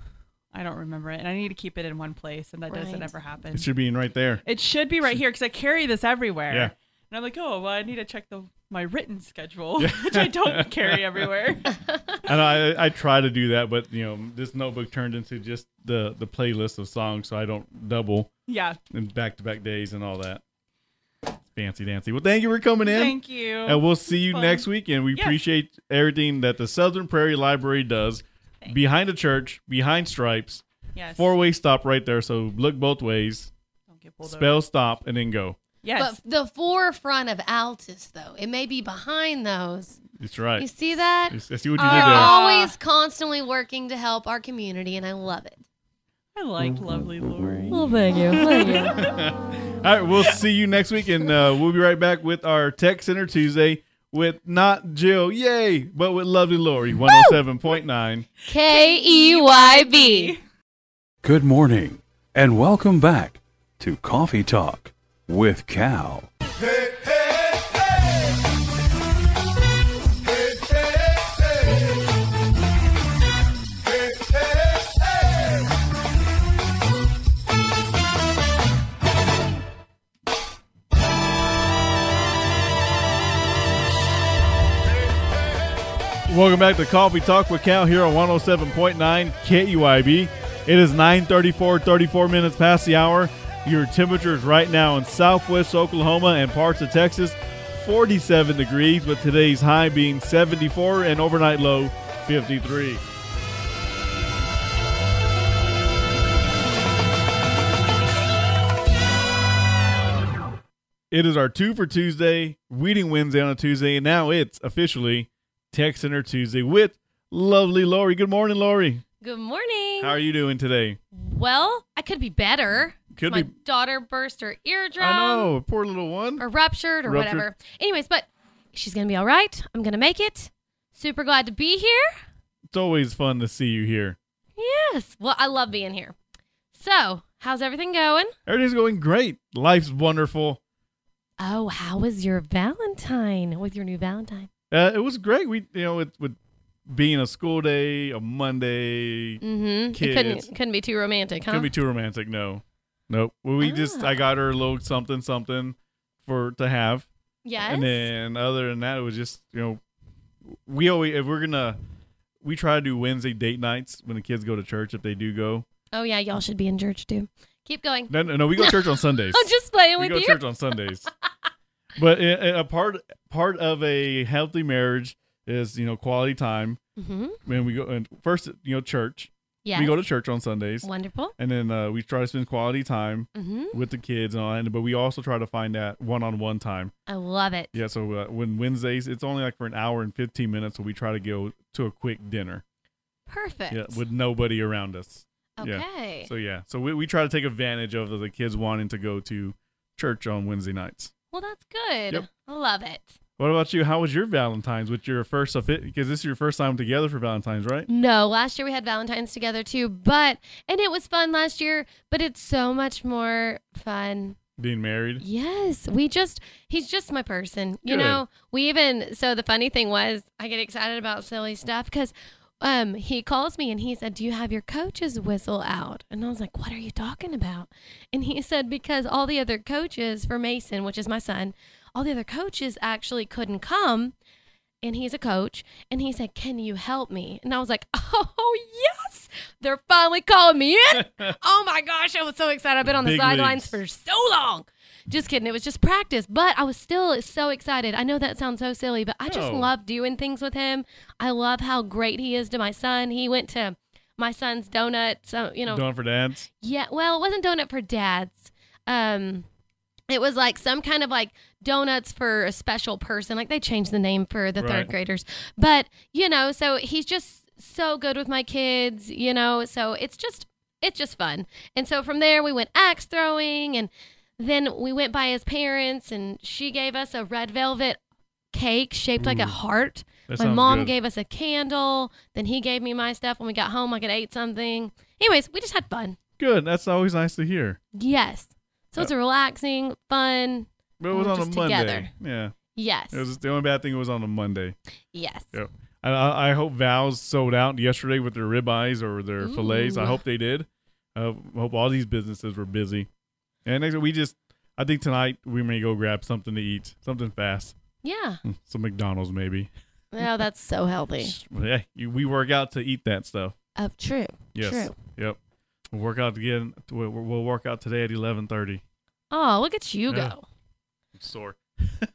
I don't remember it, and I need to keep it in one place, and that doesn't ever happen. It should be in right there. It should be right here because I carry this everywhere. Yeah. And I'm like, oh, well, I need to check the my written schedule, which I don't carry everywhere. And I I try to do that, but you know this notebook turned into just the the playlist of songs, so I don't double yeah. And back to back days and all that. Fancy dancy. Well, thank you for coming in. Thank you. and we'll see you fun. next week. And we Yes. appreciate everything that the Southern Prairie Library does Thanks. behind the church, behind stripes, Yes. four way stop right there. So look both ways, Don't get pulled spell over. stop, and then go. Yes. But the forefront of Altus, though, it may be behind those. That's right. You see that? I see what you did You're there. always constantly working to help our community, and I love it. I liked Lovely Lori. Well, thank you. Thank you. All right, we'll see you next week, and uh, we'll be right back with our Tech Center Tuesday with not Jill, yay, but with lovely Lori, 107.9. K E Y B. Good morning and welcome back to Coffee Talk with Cal. Welcome back to Coffee Talk with Cal here on 107.9 KEYB. It is 9:34, 34 minutes past the hour. Your temperatures right now in Southwest Oklahoma and parts of Texas, 47 degrees, with today's high being 74 and overnight low 53. It is our two for Tuesday, Weeding Wednesday on a Tuesday, and now it's officially Tech Center Tuesday with lovely Lori. Good morning, Lori. Good morning. How are you doing today? Well, I could be better. Could My be. daughter burst her eardrum. I know, poor little one. or ruptured or Ruptured. whatever. Anyways, but she's gonna be all right. I'm gonna make it. Super glad to be here. It's always fun to see you here. Yes. Well, I love being here. So, how's everything going? Everything's going great. Life's wonderful. Oh, how was your Valentine with your new Valentine? Uh, it was great. We, you know, with, with being a school day, a Monday, Mm-hmm. It Kids. couldn't couldn't be too romantic, huh? couldn't be too romantic. No, nope. Well, we just, I Ah. got her a little something, something for to have. yes. And then other than that, it was just you know, we always if we're gonna, we try to do Wednesday date nights when the kids go to church if they do go. oh yeah, y'all should be in church too. Keep going. No, no, no we go to church on Sundays. I'm just playing we with you. We go to church on Sundays. but a, a part part of a healthy marriage is you know quality time. hmm When we go and first, you know, church. Yes. We go to church on Sundays, Wonderful. and then uh, we try to spend quality time hmm with the kids and all that. But we also try to find that one-on-one time. I love it. Yeah. So uh, when Wednesdays, it's only like for an hour and fifteen minutes, so we try to go to a quick dinner. Perfect. Yeah, with nobody around us. yeah. okay. So yeah, so we, we try to take advantage of the, the kids wanting to go to church on Wednesday nights. well, that's good. Yep. I love it. What about you? How was your Valentine's with your first because this is your first time together for Valentine's, right? No, last year we had Valentine's together too, but and it was fun last year, but it's so much more fun. Being married. Yes, we just he's just my person. You Good. know, we even so the funny thing was I get excited about silly stuff cuz um he calls me and he said, "Do you have your coach's whistle out?" And I was like, "What are you talking about?" And he said because all the other coaches for Mason, which is my son, all the other coaches actually couldn't come and he's a coach and he said can you help me? And i was like oh yes. They're finally calling me in. Oh my gosh i was so excited. I've been on the Big sidelines for so long. Just kidding. It was just practice but i was still so excited. I know that sounds so silly but i just No. love doing things with him. I love how great he is to my son. He went to my son's donut so you know. Doing for dads. yeah, well, it wasn't donut for dads. Um, it was like some kind of like donuts for a special person. Like they changed the name for the Right. third graders. But, you know, so he's just so good with my kids, you know, so it's just it's just fun. And so from there we went axe throwing and then we went by his parents and she gave us a red velvet cake shaped like a heart. That My mom good. gave us a candle. Then he gave me my stuff when we got home. Like I ate something. Anyways, we just had fun. Good. That's always nice to hear. Yes. So it's a relaxing, fun. But it was um, on a Monday. together. Yeah. Yes. It was the only bad thing. It was on a Monday. yes. Yep. I, I I hope Val's sold out yesterday with their ribeyes or their fillets. I hope they did. I hope all these businesses were busy. And next, we just, I think tonight we may go grab something to eat, something fast, Yeah. Hmm, some McDonald's maybe. Oh, that's so healthy. Yeah, you, we work out to eat that stuff. Oh, true. Yes. True. Yep. We'll work out again. We'll, we'll work out today at eleven thirty. Oh, look at you Yeah. go. Sore.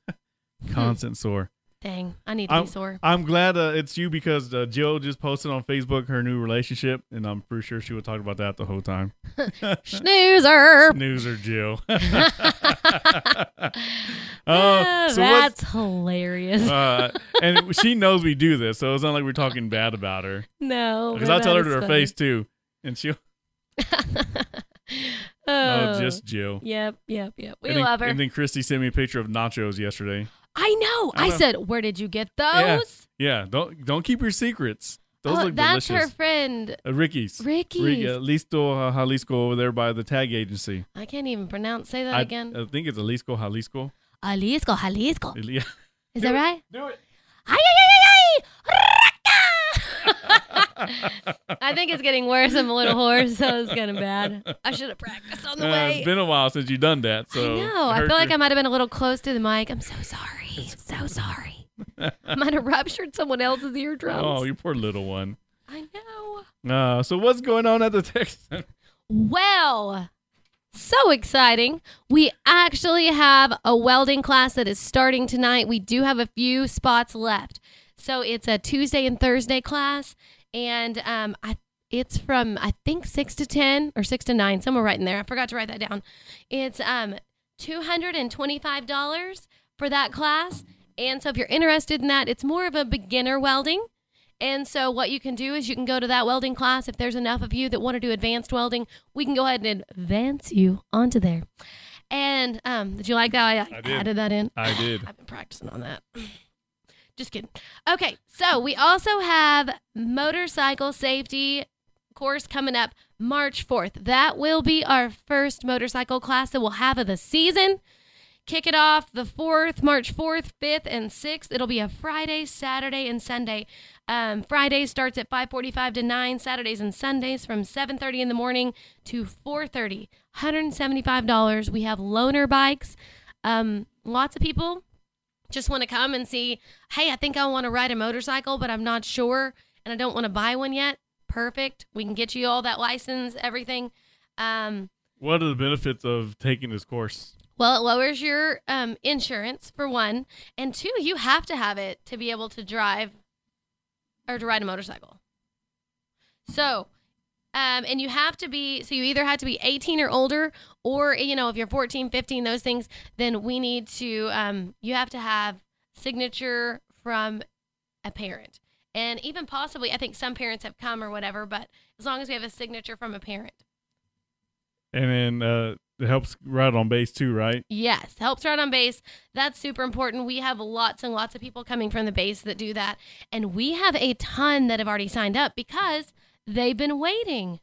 Constant sore. Dang. I need to I'm, be sore. I'm glad uh, it's you because uh, Jill just posted on Facebook her new relationship, and I'm pretty sure she would talk about that the whole time. Snoozer. Snoozer, Jill. Oh, uh, so that's hilarious. uh, and she knows we do this, so it's not like we're talking bad about her. no. Because I'll tell her to her face too, and she'll. Oh, just Jill. Yep, yep, yep. We and then, love her. And then Christy sent me a picture of nachos yesterday. I know. I I, know. said, "Where did you get those?" Yeah. Yeah, don't don't keep your secrets. Those oh, look that's delicious. her friend Uh, Ricky's. Ricky's. Ricky, uh, Listo uh, Jalisco over there by the tag agency. I can't even pronounce. Say that I, again. I think it's Jalisco, Jalisco. Jalisco, Jalisco. Yeah. Is that right? Do it. Ay, ay, ay, ay, ay. I think it's getting worse. I'm a little hoarse, so it's kind of bad. I should have practiced on the Uh, way. it's been a while since you've done that. So I know. I feel like I might have been a little close to the mic. I'm so sorry. So sorry. I might have ruptured someone else's eardrums. Oh, you poor little one. I know. Uh, so what's going on at the Texan? Well, so exciting. We actually have a welding class that is starting tonight. We do have a few spots left. So it's a Tuesday and Thursday class. And um, I it's from I think six to ten or six to nine, somewhere right in there. I forgot to write that down. It's um two hundred and twenty-five dollars for that class. And so if you're interested in that, it's more of a beginner welding. And so what you can do is you can go to that welding class. If there's enough of you that want to do advanced welding, we can go ahead and advance you onto there. And um, did you like that? I, I added that in. I did. I've been practicing on that. Just kidding. Okay, so we also have motorcycle safety course coming up March 4th. That will be our first motorcycle class that we'll have of the season. Kick it off the 4th, March 4th, 5th, and 6th. It'll be a Friday, Saturday, and Sunday. Um, Friday starts at 5:45 to 9. Saturdays and Sundays from 7:30 in the morning to 4:30. $175. We have loaner bikes. Um, lots of people just want to come and see. Hey, I think I want to ride a motorcycle, but I'm not sure, and I don't want to buy one yet. Perfect. We can get you all that license, everything. Um, What are the benefits of taking this course? Well, it lowers your um, insurance for one, and two, you have to have it to be able to drive or to ride a motorcycle. So, um, and you have to be so you either have to be 18 or older, or you know if you're 14, 15, those things, then we need to um, you have to have signature from a parent, and even possibly I think some parents have come or whatever, but as long as we have a signature from a parent. And then uh, it helps ride on base too, right? Yes, helps ride on base. That's super important. We have lots and lots of people coming from the base that do that. And we have a ton that have already signed up because they've been waiting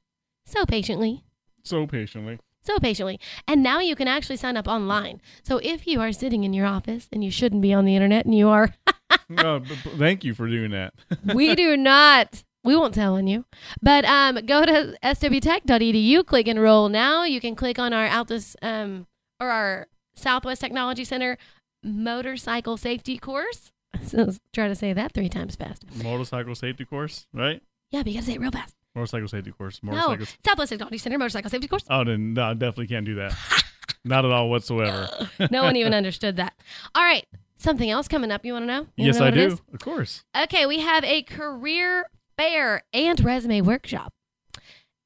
so patiently. So patiently. So patiently. And now you can actually sign up online. So if you are sitting in your office and you shouldn't be on the internet and you are, but thank you for doing that. we do not. We won't tell on you. But um, go to swtech.edu, click enroll now. You can click on our Altus um, or our Southwest Technology Center motorcycle safety course. So try to say that three times fast. Motorcycle safety course, right? Yeah, but you gotta say it real fast. Motorcycle safety course. No, Motorcycle. Southwest Technology Center motorcycle safety course. Oh, then no, I definitely can't do that. Not at all whatsoever. no one even understood that. All right, something else coming up. You want to know? You yes, know I do. Of course. Okay, we have a career fair and resume workshop.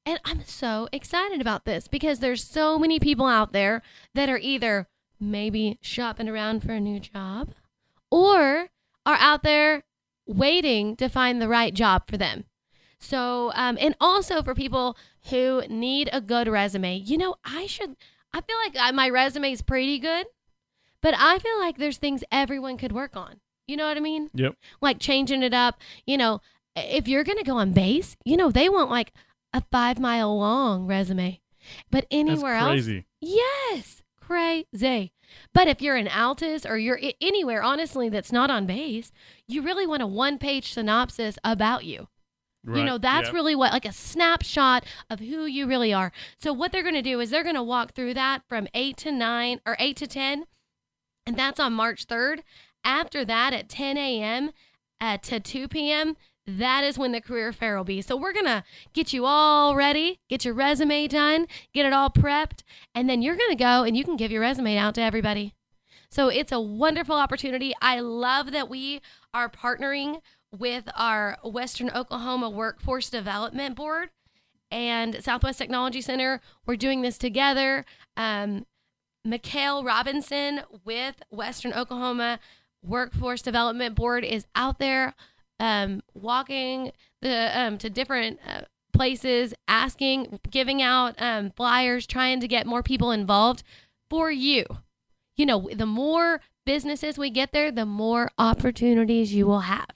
And I'm so excited about this because there's so many people out there that are either maybe shopping around for a new job or are out there waiting to find the right job for them. So, um, and also for people who need a good resume, you know, I should, I feel like I, my resume is pretty good, but I feel like there's things everyone could work on. You know what I mean? Yep. like changing it up. You know, if you're going to go on base, you know, they want like a five mile long resume. But anywhere That's else, yes, crazy. But if you're in Altus or you're anywhere, honestly, that's not on base, you really want a one page synopsis about you. Right. You know, that's Yep. really what, like a snapshot of who you really are. So, what they're going to do is they're going to walk through that from 8 to 9 or 8 to 10, and that's on March 3rd. After that, at 10 a.m. Uh, to 2 p.m., that is when the career fair will be. So, we're going to get you all ready, get your resume done, get it all prepped, and then you're going to go and you can give your resume out to everybody. So it's a wonderful opportunity. I love that we are partnering with our Western Oklahoma Workforce Development Board and Southwest Technology Center. We're doing this together. Um, Mikhail Robinson with Western Oklahoma Workforce Development Board is out there um, walking the um, to different uh, places, asking, giving out um, flyers, trying to get more people involved for you you know, the more businesses we get there, the more opportunities you will have.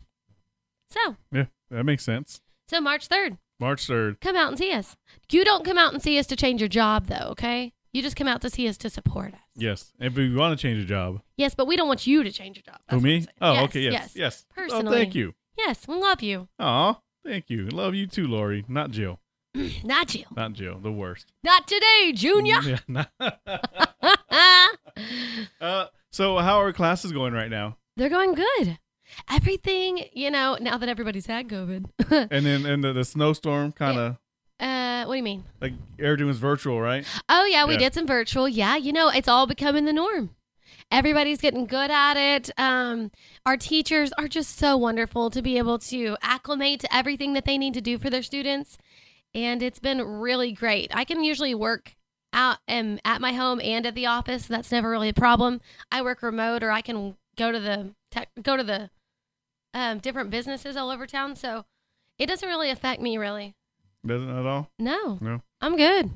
So, Yeah, that makes sense. so March 3rd, March 3rd. come out and see us. You don't come out and see us to change your job, though, okay? You just come out to see us to support us. Yes. If we want to change a job. Yes, but we don't want you to change your job. Who, That's me? Oh, Yes, okay. Yes. Yes. Yes. Personally. Oh, thank you. Yes, we love you. Aw, thank you. Love you too, Lori. Not Jill. Not Jill. Not Jill. The worst. Not today, Junior. Yeah. not- uh, so, how are classes going right now? They're going good. Everything, you know, now that everybody's had COVID. And then, and the, the snowstorm kind of uh, what do you mean? like everything was virtual, right? Oh yeah, we Yeah. did some virtual. Yeah, you know, it's all becoming the norm. Everybody's getting good at it. Um, our teachers are just so wonderful to be able to acclimate to everything that they need to do for their students, and it's been really great. I can usually work out and at my home and at the office. That's never really a problem. I work remote, or I can go to the tech, go to the um, different businesses all over town. So it doesn't really affect me, really. Doesn't at all? No, No. I'm good.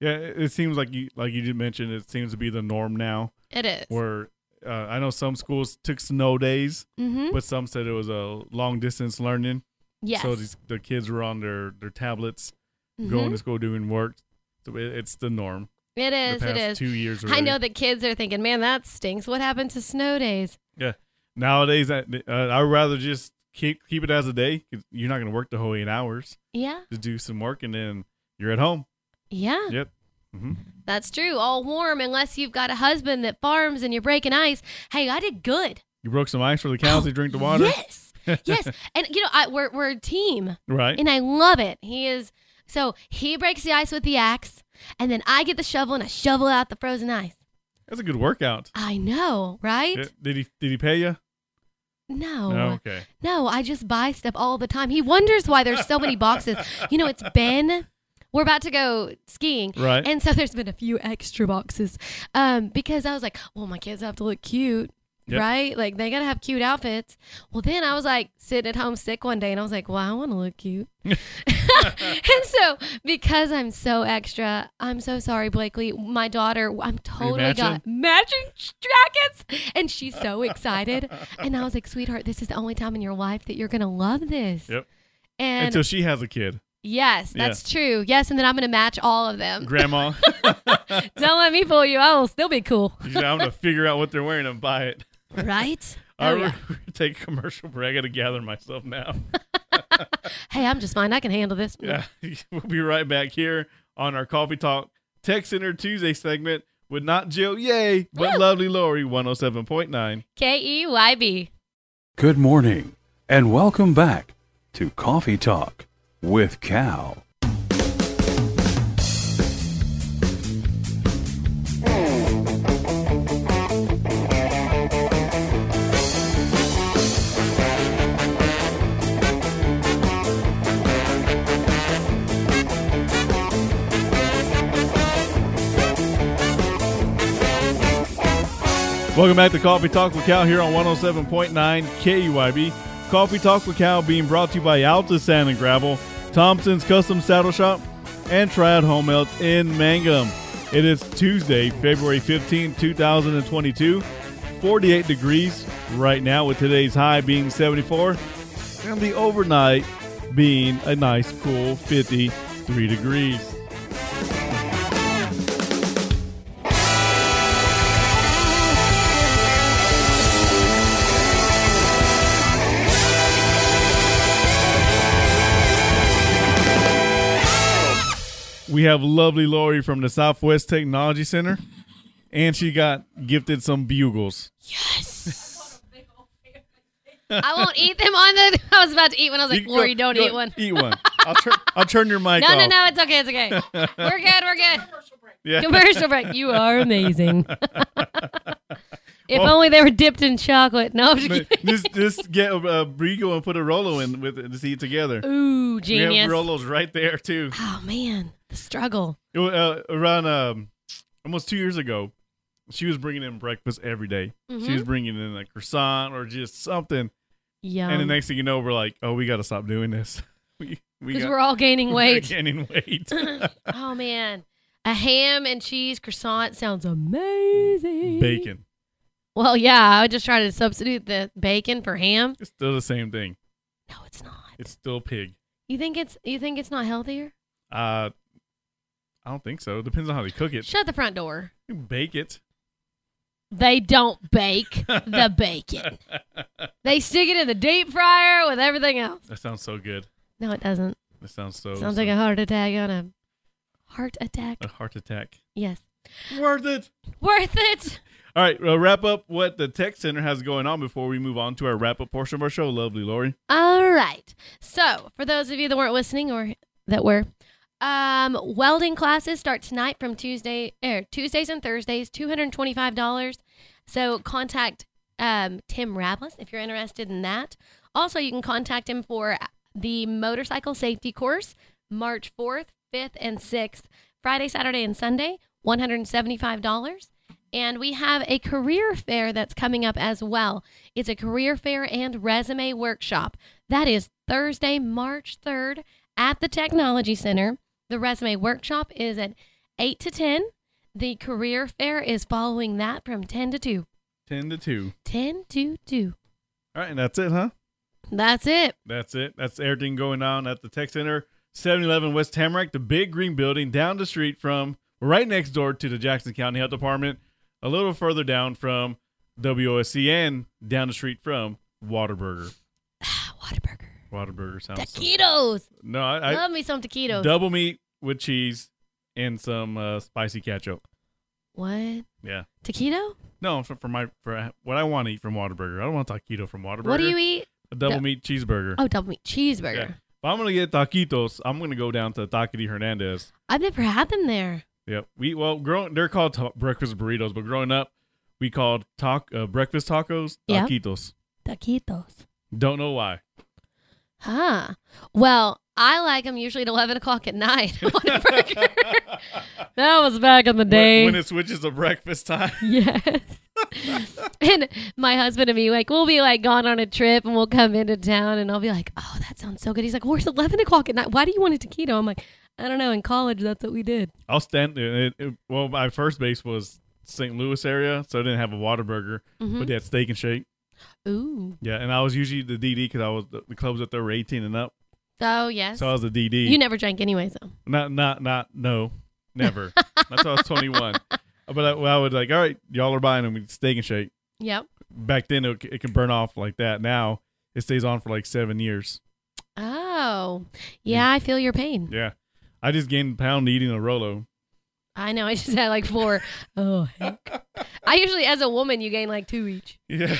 Yeah, it, it seems like you like you did mention. It seems to be the norm now. It is. Where uh, I know some schools took snow days, Mm-hmm. but some said it was a long distance learning. Yes. So these, the kids were on their their tablets, Mhm. going to school doing work. So it, it's the norm. It is. The past it is. Two years. I know that kids are thinking, man, that stinks. What happened to snow days? Yeah. Nowadays, I, uh, I would rather just keep keep it as a day. 'cause you're not going to work the whole eight hours. Yeah. Just do some work and then you're at home. Yeah. Yep. hmm That's true. All warm unless you've got a husband that farms and you're breaking ice. Hey, I did good. You broke some ice for the cows. they drink the water. Yes. Yes. and you know, I, we're we're a team. Right. And I love it. He is so he breaks the ice with the axe, and then I get the shovel and I shovel out the frozen ice. That's a good workout. I know, right? Did, did he did he pay you? No. No, okay. No, I just buy stuff all the time. He wonders why there's so many boxes. You know, it's been we're about to go skiing. Right. And so there's been a few extra boxes. Um, because I was like, well, my kids have to look cute. Yep. Right? Like they gotta have cute outfits. Well then I was like sitting at home sick one day and I was like, Well, I wanna look cute. and so because I'm so extra, I'm so sorry, Blakely. My daughter, I'm totally got matching jackets. And she's so excited. and I was like, sweetheart, this is the only time in your life that you're gonna love this. Yep. And Until she has a kid. yes, that's true. Yes, and then I'm gonna match all of them. Grandma. Don't let me fool you. I will still be cool. I'm gonna figure out what they're wearing and buy it. Right? All Oh, yeah. we're, we're gonna take a commercial break. I gotta gather myself now. Hey, I'm just fine. I can handle this. Yeah, we'll be right back here on our Coffee Talk Tech Center Tuesday segment with not Jill, yay, but lovely Lori, 107.9. K E Y B. Good morning, and welcome back to Coffee Talk with Cal. Welcome back to Coffee Talk with Cal here on 107.9 KEYB. Coffee Talk with Cal being brought to you by Alta Sand and Gravel, Thompson's Custom Saddle Shop, and Triad Home Health in Mangum. It is Tuesday, February 15, 2022. 48 degrees right now with today's high being 74 and the overnight being a nice cool 53 degrees. We have lovely Lori from the Southwest Technology Center, and she got gifted some bugles. Yes. I won't eat them on the. I was about to eat one. I was like, Lori, don't go- eat one. Eat one. I'll turn. I'll turn your mic on. No, off. no, no. It's okay. It's okay. We're good. We're good. Commercial break. Yeah. Commercial break. You are amazing. if Well- only they were dipped in chocolate. No, I'm just just just get a, Brigo and put a Rolo in with it to eat together. Ooh, genius! We have Rolos right there too. Oh man, the struggle. It uh, around um, almost two years ago, she was bringing in breakfast every day. She Mm-hmm. was bringing in a croissant or just something. Yeah. and the next thing you know, we're like, oh, we got to stop doing this. We we because we're all gaining weight. gaining weight. oh man, a ham and cheese croissant sounds amazing. Bacon. Well, yeah, I would just try to substitute the bacon for ham. It's still the same thing. No, it's not. It's still pig. You think it's you think it's not healthier? Uh, I don't think so. It Depends on how they cook it. Shut the front door. You bake it. They don't bake the bacon. They stick it in the deep fryer with everything else. That sounds so good. No, it doesn't. That sounds so. Sounds so- like a heart attack on a heart attack. a heart attack. Yes. Worth it. Worth it. All right, we'll wrap up what the tech center has going on before we move on to our wrap up portion of our show. Lovely Lori. All right. So, for those of you that weren't listening or that were, um, welding classes start tonight from Tuesday, er, Tuesdays and Thursdays, two hundred twenty-five dollars. So contact um, Tim Rablis if you're interested in that. Also, you can contact him for the motorcycle safety course, March fourth, fifth, and sixth, Friday, Saturday, and Sunday, one hundred seventy-five dollars. And we have a career fair that's coming up as well. It's a career fair and resume workshop. That is Thursday, March 3rd at the Technology Center. The resume workshop is at 8 to 10. The career fair is following that from 10 to 2. 10 to 2. 10 to 2. All right, and that's it, huh? That's it. That's it. That's everything going on at the Tech Center, 711 West Tamarack, the big green building down the street from, right next door to the Jackson County Health Department, a little further down from WOSC and down the street from Waterburger. Whataburger. Waterburger sounds so- Taquitos. No, I, I Love me some taquitos. double meat with cheese and some uh, spicy ketchup. what? Yeah. Taquito? No, for, for my for what I want to eat from Waterburger. I don't want taquito from Waterburger. What do you eat? A double Du- meat cheeseburger. Oh, double meat Yeah. cheeseburger. If I'm gonna get taquitos, I'm gonna go down to Taqueria Hernandez. I've never had them there. Yep. We well, growing they're called ta- breakfast burritos, but growing up, we called talk uh, breakfast tacos Yeah. taquitos. Taquitos. Don't know why. Huh. Well, I like them usually at 11 o'clock at night on a burger. that was back in the day. When, when it switches to breakfast time. yes. and my husband and me, like, we'll be like gone on a trip and we'll come into town and I'll be like, oh, that sounds so good. He's like, where's 11 o'clock at night? Why do you want a taquito? I'm like, I don't know. In college, that's what we did. I'll stand there. It, it, well, my first base was St. Louis area, so I didn't have a Whataburger, Mhm. but they had steak and shake. Ooh. Yeah, and I was usually the DD because I was the, the clubs that they were 18 and up, Oh, yes. so I was the DD. you never drank anyways, though. Not, not, not. No, never. That's why I was 21. But I, well, I would like, all right, y'all are buying them steak and shake. Yep. Back then, it, it can burn off like that. Now it stays on for like seven years. Oh, yeah, I feel your pain. Yeah, I just gained a pound eating a Rolo. I know. I just had like four. oh, heck. I usually, as a woman, you gain like two each. Yeah,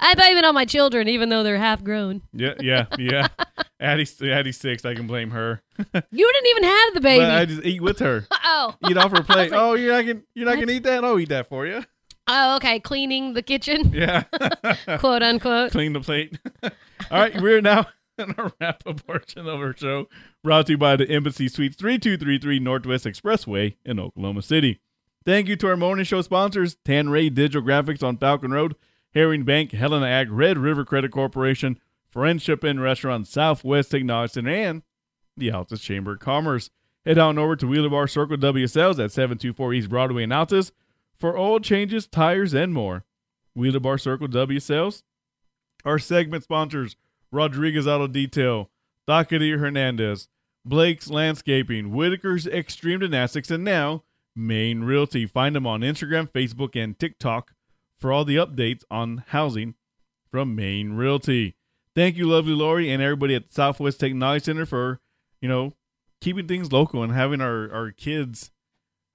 I blame it on my children, even though they're half grown. yeah, yeah, yeah. Addie's Addie's six. I can blame her. You didn't even have the baby. But I just eat with her. oh. Eat off her plate. like, oh, you're not gonna you're not gonna eat that. I'll eat that for you. Oh, okay. Cleaning the kitchen, Yeah. quote unquote. Clean the plate. All right, we're now in our wrap up portion of our show, brought to you by the Embassy Suites, three two three three Northwest Expressway in Oklahoma City. Thank you to our morning show sponsors: Tan Ray Digital Graphics on Falcon Road, Herring Bank, Helena Ag, Red River Credit Corporation, Friendship Inn Restaurant, Southwest Technology and the Altus Chamber of Commerce. Head on over to Wheeler Bar Circle W Sales at 724 East Broadway in Altus for oil changes, tires, and more. Wheeler Bar Circle W Sales. Our segment sponsors Rodriguez Auto Detail, Dacadir Hernandez, Blake's Landscaping, Whitaker's Extreme Gymnastics, and now Maine Realty. Find them on Instagram, Facebook, and TikTok for all the updates on housing from Maine Realty. Thank you, lovely Lori, and everybody at Southwest Technology Center for, you know, keeping things local and having our, our kids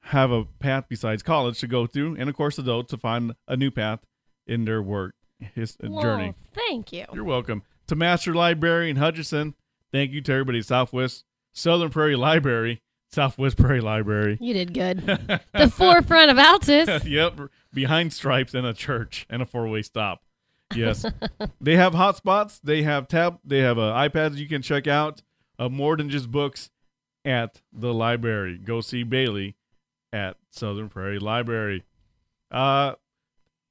have a path besides college to go through, and of course, adults to find a new path in their work his uh, journey. Thank you. You're welcome. To Master Library in Hutchinson, thank you to everybody at Southwest Southern Prairie Library, Southwest Prairie Library. You did good. the forefront of Altus. yep, behind stripes and a church and a four-way stop. Yes, they have hotspots. They have tab. They have uh, iPads you can check out. Uh, more than just books at the library. Go see Bailey at Southern Prairie Library. Uh,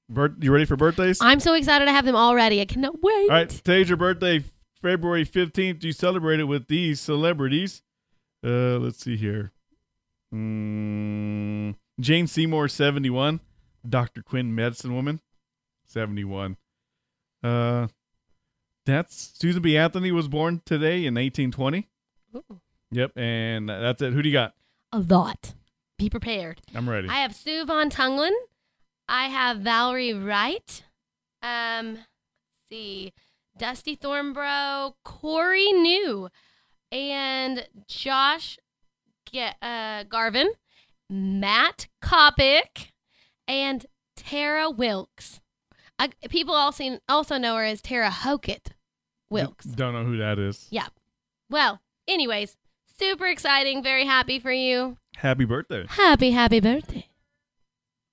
birth, you ready for birthdays? I'm so excited to have them all ready. I cannot wait. All right, today's your birthday, February 15th. You celebrate it with these celebrities. Uh, let's see here. Mm, Jane Seymour, 71. Dr. Quinn, medicine woman, 71. Uh, that's Susan B. Anthony was born today in 1820. Ooh, Yep, and that's it. Who do you got? a lot. Be prepared. I'm ready. I have Sue Von Tunglin. I have Valerie Wright. Um, let's see, Dusty Thornbro, Corey New, and Josh Ge- uh, Garvin, Matt Kopic, and Tara Wilkes. I, people also also know her as Tara Hokett Wilkes. Don't know who that is. Yeah. Well, anyways, super exciting. Very happy for you. Happy birthday. Happy, happy birthday.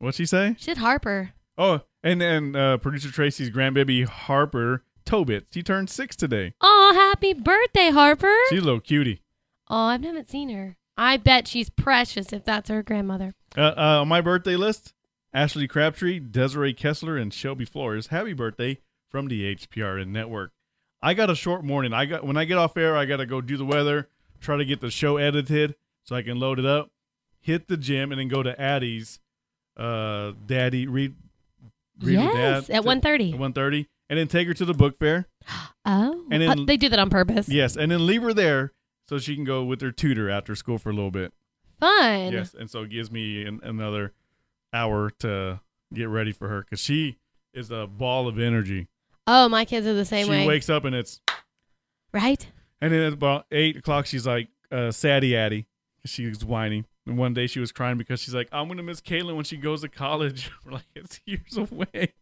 What'd she say? She said Harper. Oh, and and uh, producer Tracy's grandbaby Harper Tobit. She turned six today. Oh, happy birthday, Harper. She's a little cutie. oh, I haven't seen her. I bet she's precious if that's her grandmother. Uh, uh, on my birthday list, Ashley Crabtree, Desiree Kessler, and Shelby Flores. Happy birthday from the HPRN Network. I got a short morning. I got when I get off air, I got to go do the weather, try to get the show edited so I can load it up, hit the gym, and then go to Addie's. Uh, Daddy read. read yes, Dad at 1.30. At one thirty, and then take her to the book fair. Oh, And uh, then- they do that on purpose. Yes, and then leave her there so she can go with her tutor after school for a little bit. Fun. Yes, and so it gives me an, another hour to get ready for her because she is a ball of energy. Oh, my kids are the same she way. She wakes up and it's right? and then at about eight o'clock she's like uh, saddy addy. She's whining, and one day she was crying because she's like, "I'm gonna miss Kaylin when she goes to college." We're like, "It's years away."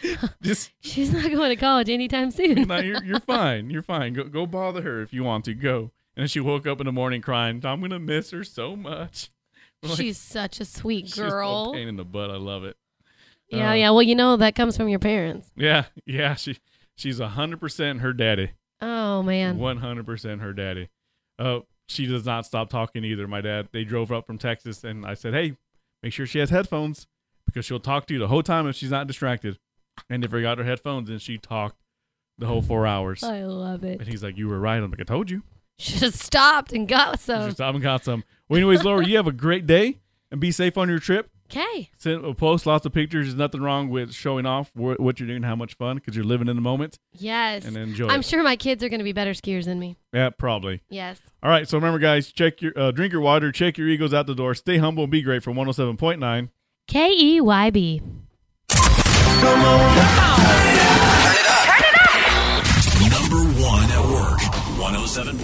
Just She's not going to college anytime soon. no, you're you're fine. You're fine. Go go bother her if you want to. Go. And then she woke up in the morning crying, I'm gonna miss her so much. Like, She's such a sweet she's a girl. pain in the butt. I love it. Yeah, Uh, yeah. Well, you know that comes from your parents. Yeah, yeah. She she's hundred percent her daddy. Oh man. One hundred percent her daddy. Uh, she does not stop talking either. My dad. They drove up from Texas, and I said, "Hey, make sure she has headphones because she'll talk to you the whole time if she's not distracted." And they forgot her headphones, and she talked the whole four hours. I love it. And he's like, "You were right." I'm like, "I told you." Should have stopped and got She some. just stopped and got some. Well, anyways, Laura, you have a great day and be safe on your trip. Okay. Send uh, post lots of pictures. There's nothing wrong with showing off what you're doing, how much fun, because you're living in the moment Yes. and enjoy I'm it. sure my kids are going to be better skiers than me. Yeah, probably. Yes. All right. So remember, guys, check your uh, drink your water, check your egos out the door, stay humble, and be great from 107.9. K E Y B. Number one at work. 107.